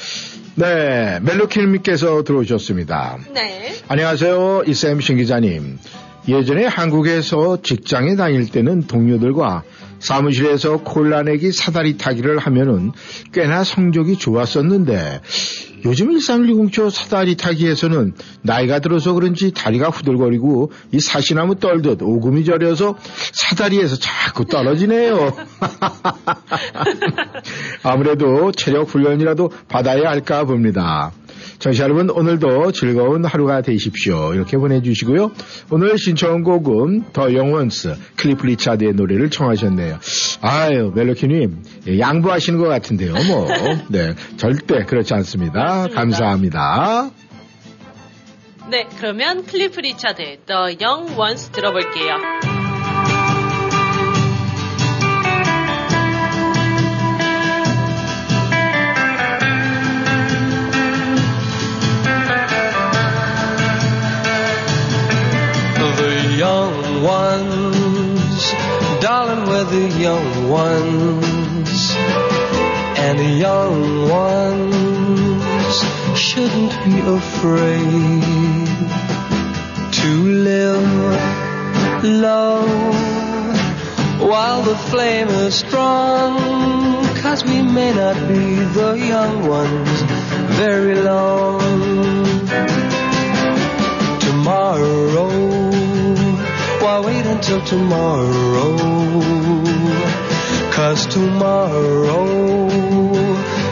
네, 멜로키님께서 들어오셨습니다. 네. 안녕하세요, 이쌤 신 기자님. 예전에 한국에서 직장에 다닐 때는 동료들과 사무실에서 콜라내기 사다리 타기를 하면은 꽤나 성적이 좋았었는데 요즘 1310초 사다리 타기에서는 나이가 들어서 그런지 다리가 후들거리고 이 사시나무 떨듯 오금이 저려서 사다리에서 자꾸 떨어지네요. 아무래도 체력 훈련이라도 받아야 할까 봅니다. 청취자 여러분 오늘도 즐거운 하루가 되십시오. 이렇게 보내주시고요. 오늘 신청곡은 The Young Ones 클리프 리차드의 노래를 청하셨네요. 아유 멜로키님 예, 양보하시는 것 같은데요. 뭐 네, 절대 그렇지 않습니다. 감사합니다. 네, 그러면 클리프 리차드의 The Young Ones 들어볼게요. Young ones, darling, we're the young ones. And the young ones shouldn't be afraid to live low while the flame is strong. Cause we may not be the young ones very long tomorrow. Why wait until tomorrow? Cause tomorrow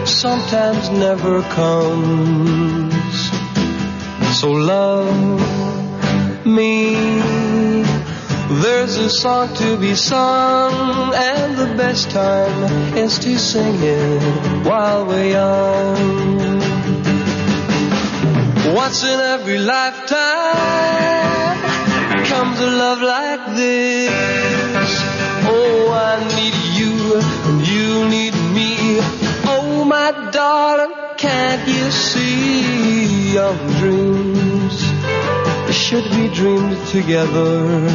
sometimes never comes. So love me. There's a song to be sung, and the best time is to sing it while we're young. Once in every lifetime comes a love like this. Oh, I need you and you need me. Oh, my darling, can't you see young dreams should be dreamed together?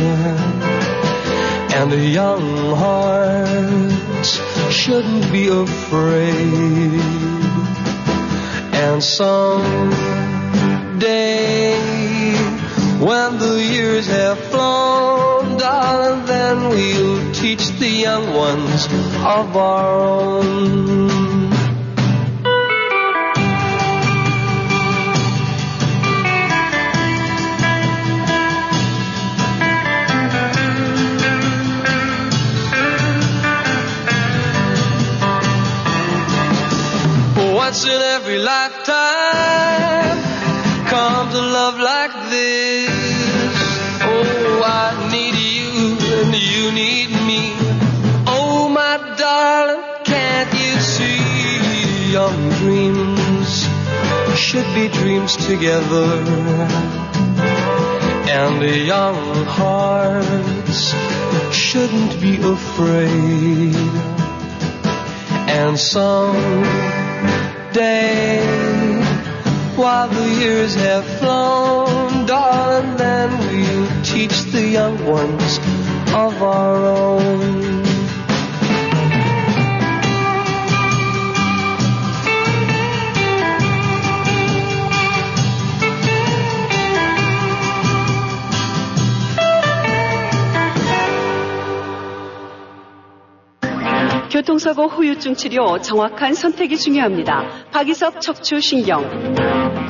And the young hearts shouldn't be afraid. And some day when the years have flown, darling, then we'll teach the young ones of our own. Once in every lifetime comes a love like this. You need me. Oh, my darling, can't you see young dreams should be dreams together? And the young hearts shouldn't be afraid. And some day while the years have flown, darling, teach the young ones of our own. 교통사고 후유증 치료 정확한 선택이 중요합니다. 박이섭 척추신경.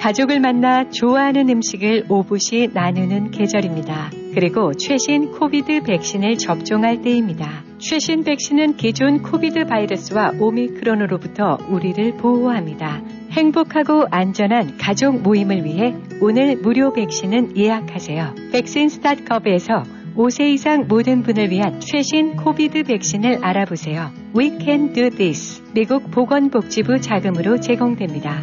가족을 만나 좋아하는 음식을 오붓이 나누는 계절입니다. 그리고 최신 코비드 백신을 접종할 때입니다. 최신 백신은 기존 코비드 바이러스와 오미크론으로부터 우리를 보호합니다. 행복하고 안전한 가족 모임을 위해 오늘 무료 백신을 예약하세요. vaccines.gov에서 5세 이상 모든 분을 위한 최신 코비드 백신을 알아보세요. We can do this. 미국 보건복지부 자금으로 제공됩니다.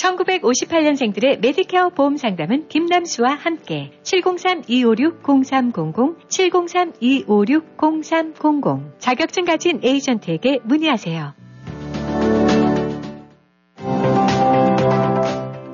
1958년생들의 메디케어 보험 상담은 김남수와 함께 703-256-0300, 703-256-0300 자격증 가진 에이전트에게 문의하세요.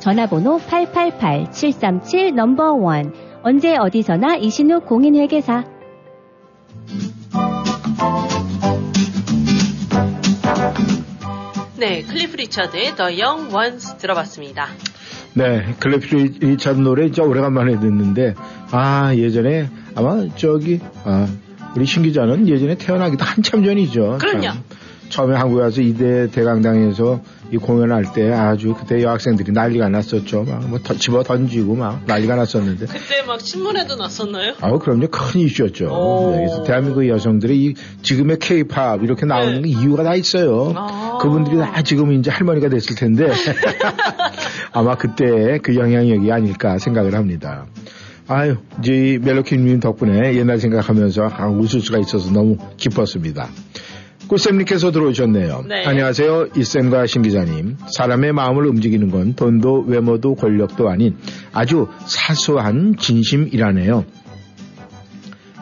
전화번호 888-737 number one 언제 어디서나 이신욱 공인회계사 네, 클리프 리처드의 The Young Ones 들어봤습니다. 네, 클리프 리차드 노래 진짜 오래간만에 듣는데, 아, 예전에, 아마 저기, 아, 우리 신 기자는 예전에 태어나기도 한참 전이죠. 그럼요. 참. 처음에 한국에 와서 이대 대강당에서 이 공연할 때 아주 그때 여학생들이 난리가 났었죠. 막 뭐 집어 던지고 막 난리가 났었는데. 그때 막 신문에도 났었나요? 아우 그럼요 큰 이슈였죠. 그래서 대한민국 여성들이 이 지금의 K-팝 이렇게 나오는 네. 이유가 다 있어요. 아. 그분들이 다 지금 이제 할머니가 됐을 텐데 아마 그때 그 영향력이 아닐까 생각을 합니다. 아유, 이제 이 멜로키님 덕분에 옛날 생각하면서 아, 웃을 수가 있어서 너무 기뻤습니다. 꿀쌤님께서 들어오셨네요. 네. 안녕하세요. 이쌤과 신 기자님. 사람의 마음을 움직이는 건 돈도 외모도 권력도 아닌 아주 사소한 진심이라네요.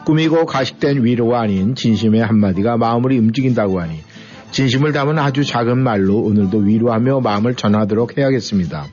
꾸미고 가식된 위로가 아닌 진심의 한마디가 마음을 움직인다고 하니 진심을 담은 아주 작은 말로 오늘도 위로하며 마음을 전하도록 해야겠습니다.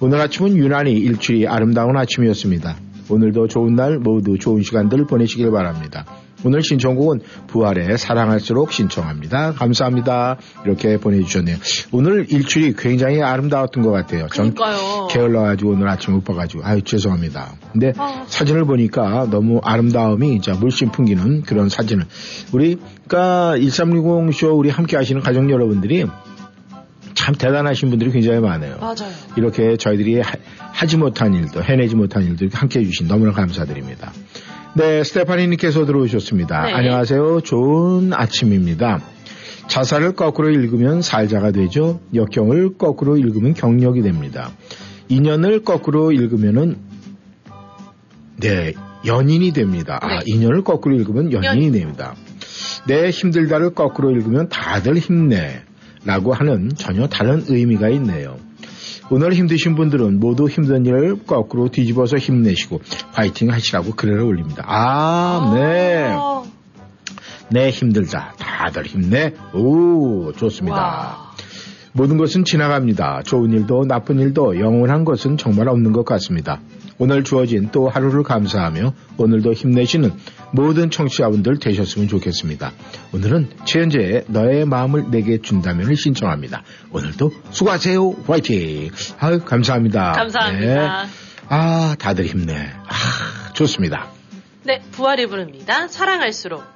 오늘 아침은 유난히 일출이 아름다운 아침이었습니다. 오늘도 좋은 날 모두 좋은 시간들 보내시길 바랍니다. 오늘 신청곡은 부활의 사랑할수록 신청합니다. 감사합니다. 이렇게 보내주셨네요. 오늘 일출이 굉장히 아름다웠던 것 같아요. 전 그러니까요. 게을러가지고 오늘 아침 못 봐가지고 아유 죄송합니다. 근데 아. 사진을 보니까 너무 아름다움이 진짜 물씬 풍기는 그런 사진을 우리 그러니까 1360쇼 우리 함께 하시는 가족 여러분들이 참 대단하신 분들이 굉장히 많아요. 맞아요. 이렇게 저희들이 하, 지 못한 일도 해내지 못한 일도 이렇게 함께 해주신 너무나 감사드립니다. 네, 스테파니님께서 들어오셨습니다. 네. 안녕하세요. 좋은 아침입니다. 자살을 거꾸로 읽으면 살자가 되죠. 역경을 거꾸로 읽으면 경력이 됩니다. 인연을 거꾸로 읽으면은 네 연인이 됩니다. 아 인연을 거꾸로 읽으면 연인이 됩니다. 내 힘들다를 거꾸로 읽으면 다들 힘내 라고 하는 전혀 다른 의미가 있네요. 오늘 힘드신 분들은 모두 힘든 일을 거꾸로 뒤집어서 힘내시고 파이팅 하시라고 글을 올립니다. 아, 네. 네, 힘들다. 다들 힘내. 오, 좋습니다. 모든 것은 지나갑니다. 좋은 일도 나쁜 일도 영원한 것은 정말 없는 것 같습니다. 오늘 주어진 또 하루를 감사하며 오늘도 힘내시는 모든 청취자분들 되셨으면 좋겠습니다. 오늘은 최현재의 너의 마음을 내게 준다면을 신청합니다. 오늘도 수고하세요. 화이팅! 아유, 감사합니다. 감사합니다. 네. 아, 다들 힘내. 아, 좋습니다. 네, 부활이 부릅니다. 사랑할수록.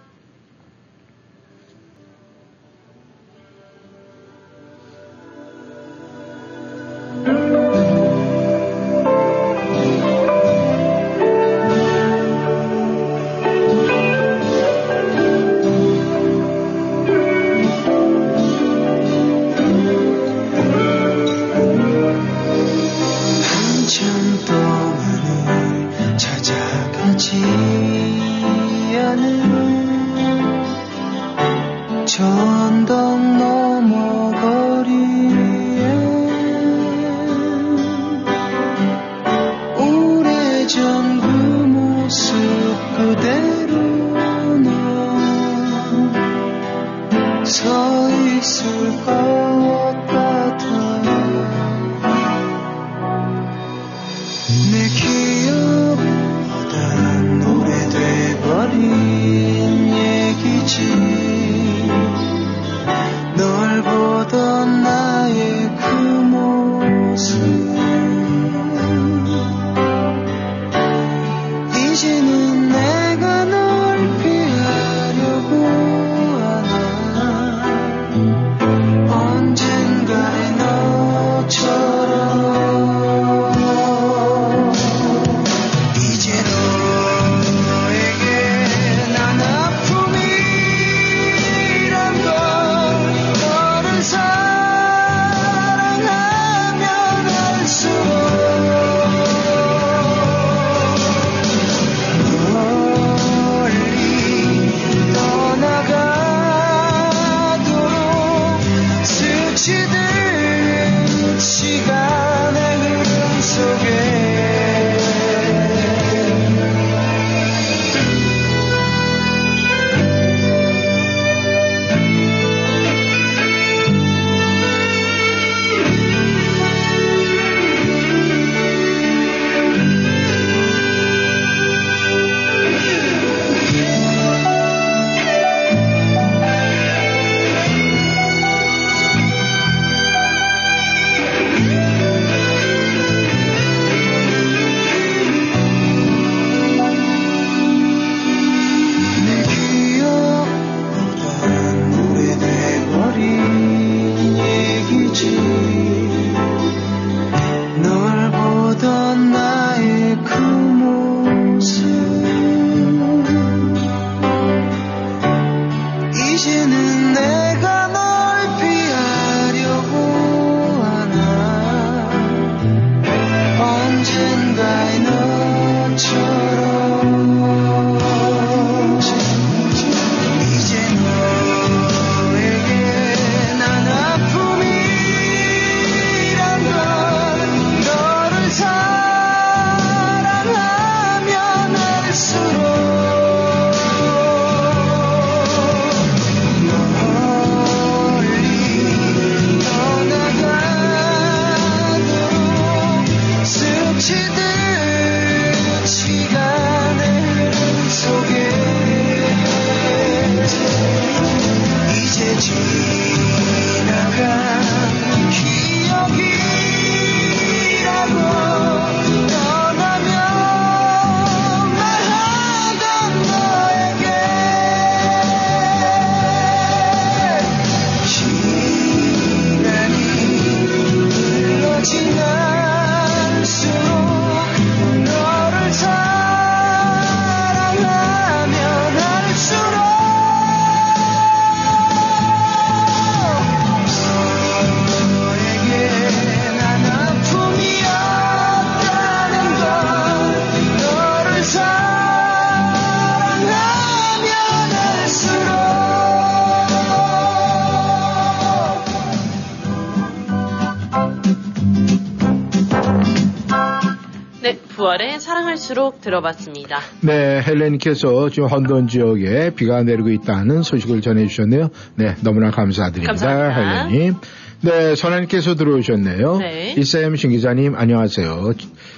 사랑할수록 들어봤습니다. 네, 헬렌님께서 지금 헌돈 지역에 비가 내리고 있다는 소식을 전해주셨네요. 네, 너무나 감사드립니다. 감사합니다. 헬렌님. 네, 선아님께서 들어오셨네요. 네. 이쌤 신 기자님 안녕하세요.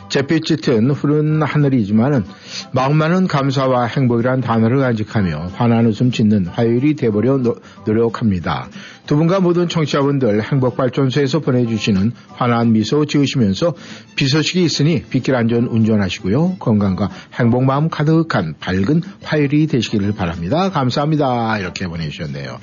잿빛 짙은 푸른 하늘이지만은 마음만은 감사와 행복이란 단어를 간직하며 환한 웃음 짓는 화요일이 되버려 노, 노력합니다. 두 분과 모든 청취자분들 행복발전소에서 보내주시는 환한 미소 지으시면서 비 소식이 있으니 빗길 안전 운전하시고요. 건강과 행복 마음 가득한 밝은 화요일이 되시기를 바랍니다. 감사합니다. 이렇게 보내주셨네요.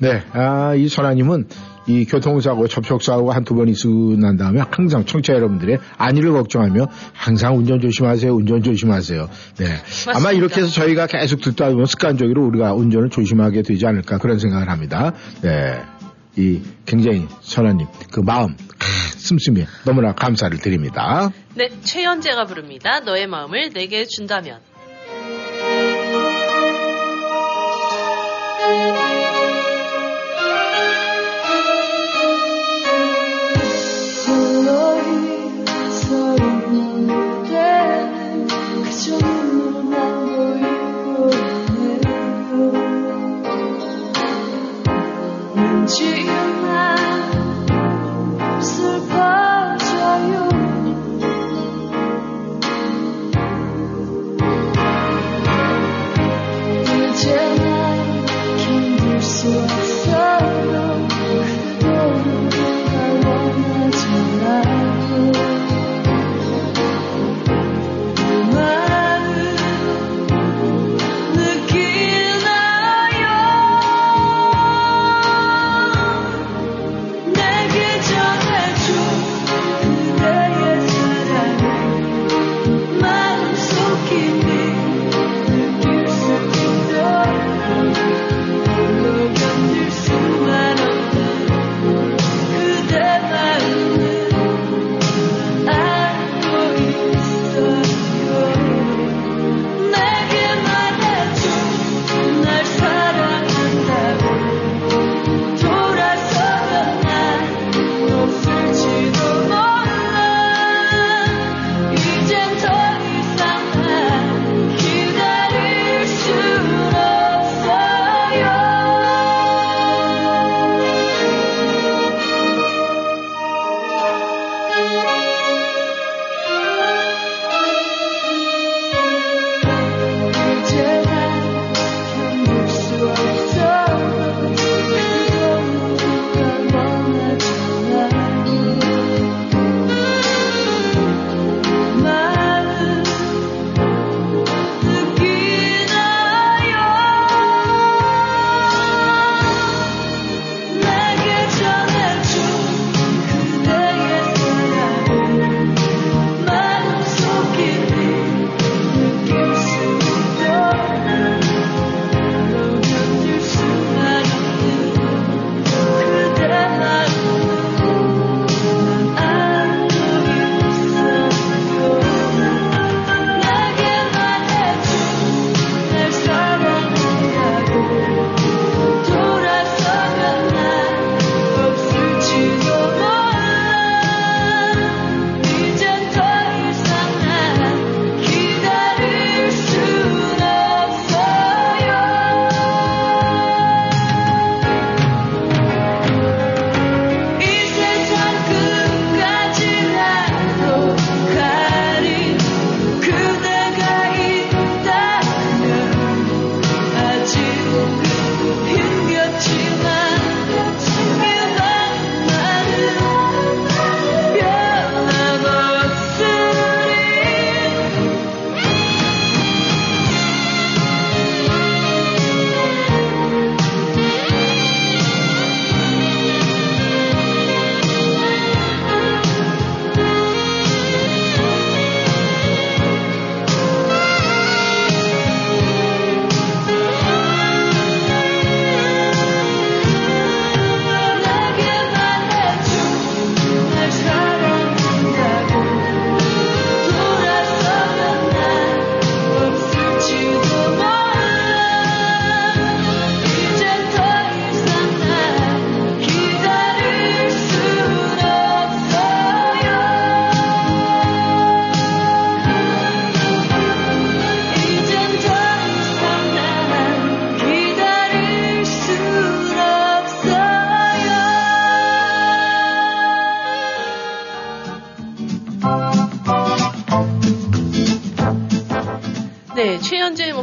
네, 아, 이 선아님은 이 교통사고, 접촉사고가 한두 번 있고 난 다음에 항상 청취자 여러분들의 안위를 걱정하며 항상 운전 조심하세요, 운전 조심하세요. 네. 아마 이렇게 해서 저희가 계속 듣다 보면 습관적으로 우리가 운전을 조심하게 되지 않을까 그런 생각을 합니다. 네. 이 굉장히 선아님, 그 마음, 크, 씀씀이 너무나 감사를 드립니다. 네, 최연재가 부릅니다. 너의 마음을 내게 준다면.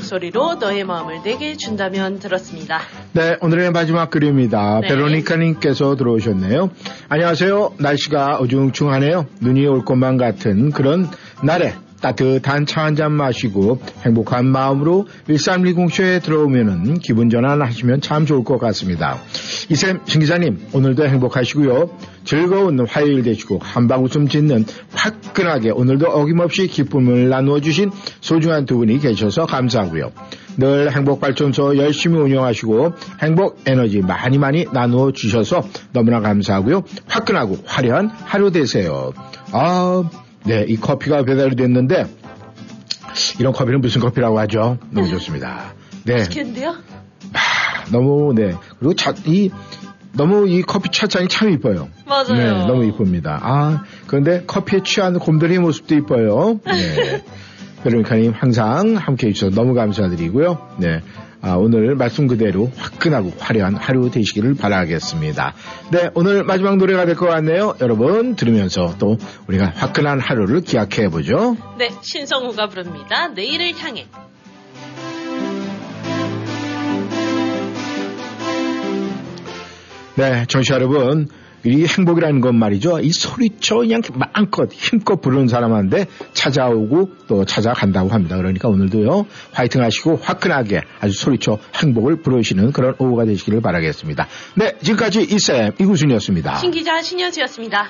목소리로 너의 마음을 내게 준다면 들었습니다. 네, 오늘의 마지막 글입니다. 네. 베로니카님께서 들어오셨네요. 안녕하세요. 날씨가 어중충하네요. 눈이 올 것만 같은 그런 날에 따뜻한 차 한잔 마시고 행복한 마음으로 1310쇼에 들어오면은 기분 전환 하시면 참 좋을 것 같습니다. 이샘 신기자님, 오늘도 행복하시고요. 즐거운 화요일 되시고 한방 웃음 짓는 화끈하게 오늘도 어김없이 기쁨을 나누어 주신 소중한 두 분이 계셔서 감사하고요. 늘 행복발전소 열심히 운영하시고 행복 에너지 많이 많이 나누어 주셔서 너무나 감사하고요. 화끈하고 화려한 하루 되세요. 아, 네, 이 커피가 배달이 됐는데 이런 커피는 무슨 커피라고 하죠? 너무 좋습니다. 네, 시켰는데요? 너무 네 그리고 차, 이 너무 이 커피 찻잔이 참 이뻐요. 맞아요. 네, 너무 이쁩니다. 아, 그런데 커피에 취한 곰돌이의 모습도 이뻐요. 네. 베로니카님 항상 함께 해 주셔서 너무 감사드리고요. 네. 아, 오늘 말씀 그대로 화끈하고 화려한 하루 되시기를 바라겠습니다. 네, 오늘 마지막 노래가 될 것 같네요. 여러분, 들으면서 또 우리가 화끈한 하루를 기약해 보죠. 네, 신성우가 부릅니다. 내일을 향해. 네, 정치 여러분. 이 행복이라는 건 말이죠. 이 소리쳐 그냥 마음껏 힘껏 부르는 사람한테 찾아오고 또 찾아간다고 합니다. 그러니까 오늘도요. 화이팅 하시고 화끈하게 아주 소리쳐 행복을 부르시는 그런 오후가 되시기를 바라겠습니다. 네, 지금까지 이쌤 이구순이었습니다. 신기자 신현수였습니다.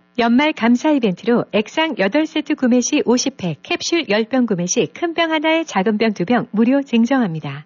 연말 감사 이벤트로 액상 8세트 구매 시 50팩, 캡슐 10병 구매 시 큰 병 하나에 작은 병 2병 무료 증정합니다.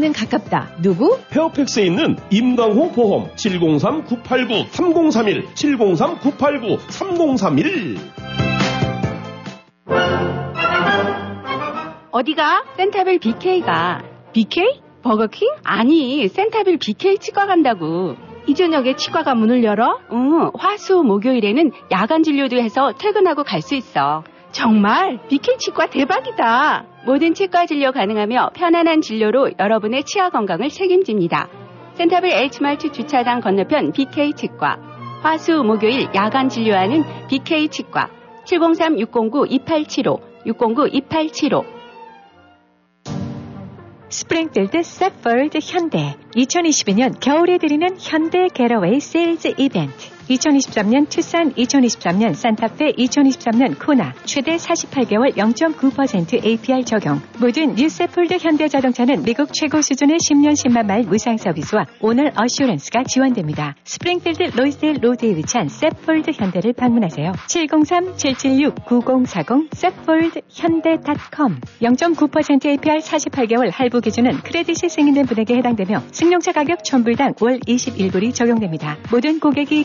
는 페어팩스는 가깝다. 누구? 페어팩스에 있는 임강호 보험 703-989-3031 703-989-3031 어디가? 센타빌 BK가. BK? 버거킹? 아니, 센타빌 BK 치과 간다고. 이 저녁에 치과가 문을 열어? 응, 화수 목요일에는 야간 진료도 해서 퇴근하고 갈 수 있어. 정말? BK 치과 대박이다. 모든 치과 진료 가능하며 편안한 진료로 여러분의 치아 건강을 책임집니다. 센타빌 H마트 주차장 건너편 BK 치과. 화수 목요일 야간 진료하는 BK 치과. 703-609-2875, 609-2875. 스프링필드 Safford 현대 2022년 겨울에 드리는 현대 Getaway Sales Event 2023년 투싼 2023년 산타페 2023년 코나 최대 48개월 0.9% APR 적용 모든 new Safford 현대자동차는 미국 최고 수준의 10년 10만 마일 무상 서비스와 Owner Assurance가 지원됩니다. 스프링필드 Loisdale Road에 위치한 Safford 현대를 방문하세요. 703-776-9040 Safford 현대.com 0.9% APR 48개월 할부 기준은 크레딧이 승인된 분에게 해당되며 승용차 가격 1000불당 월 21불이 적용됩니다. 모든 고객이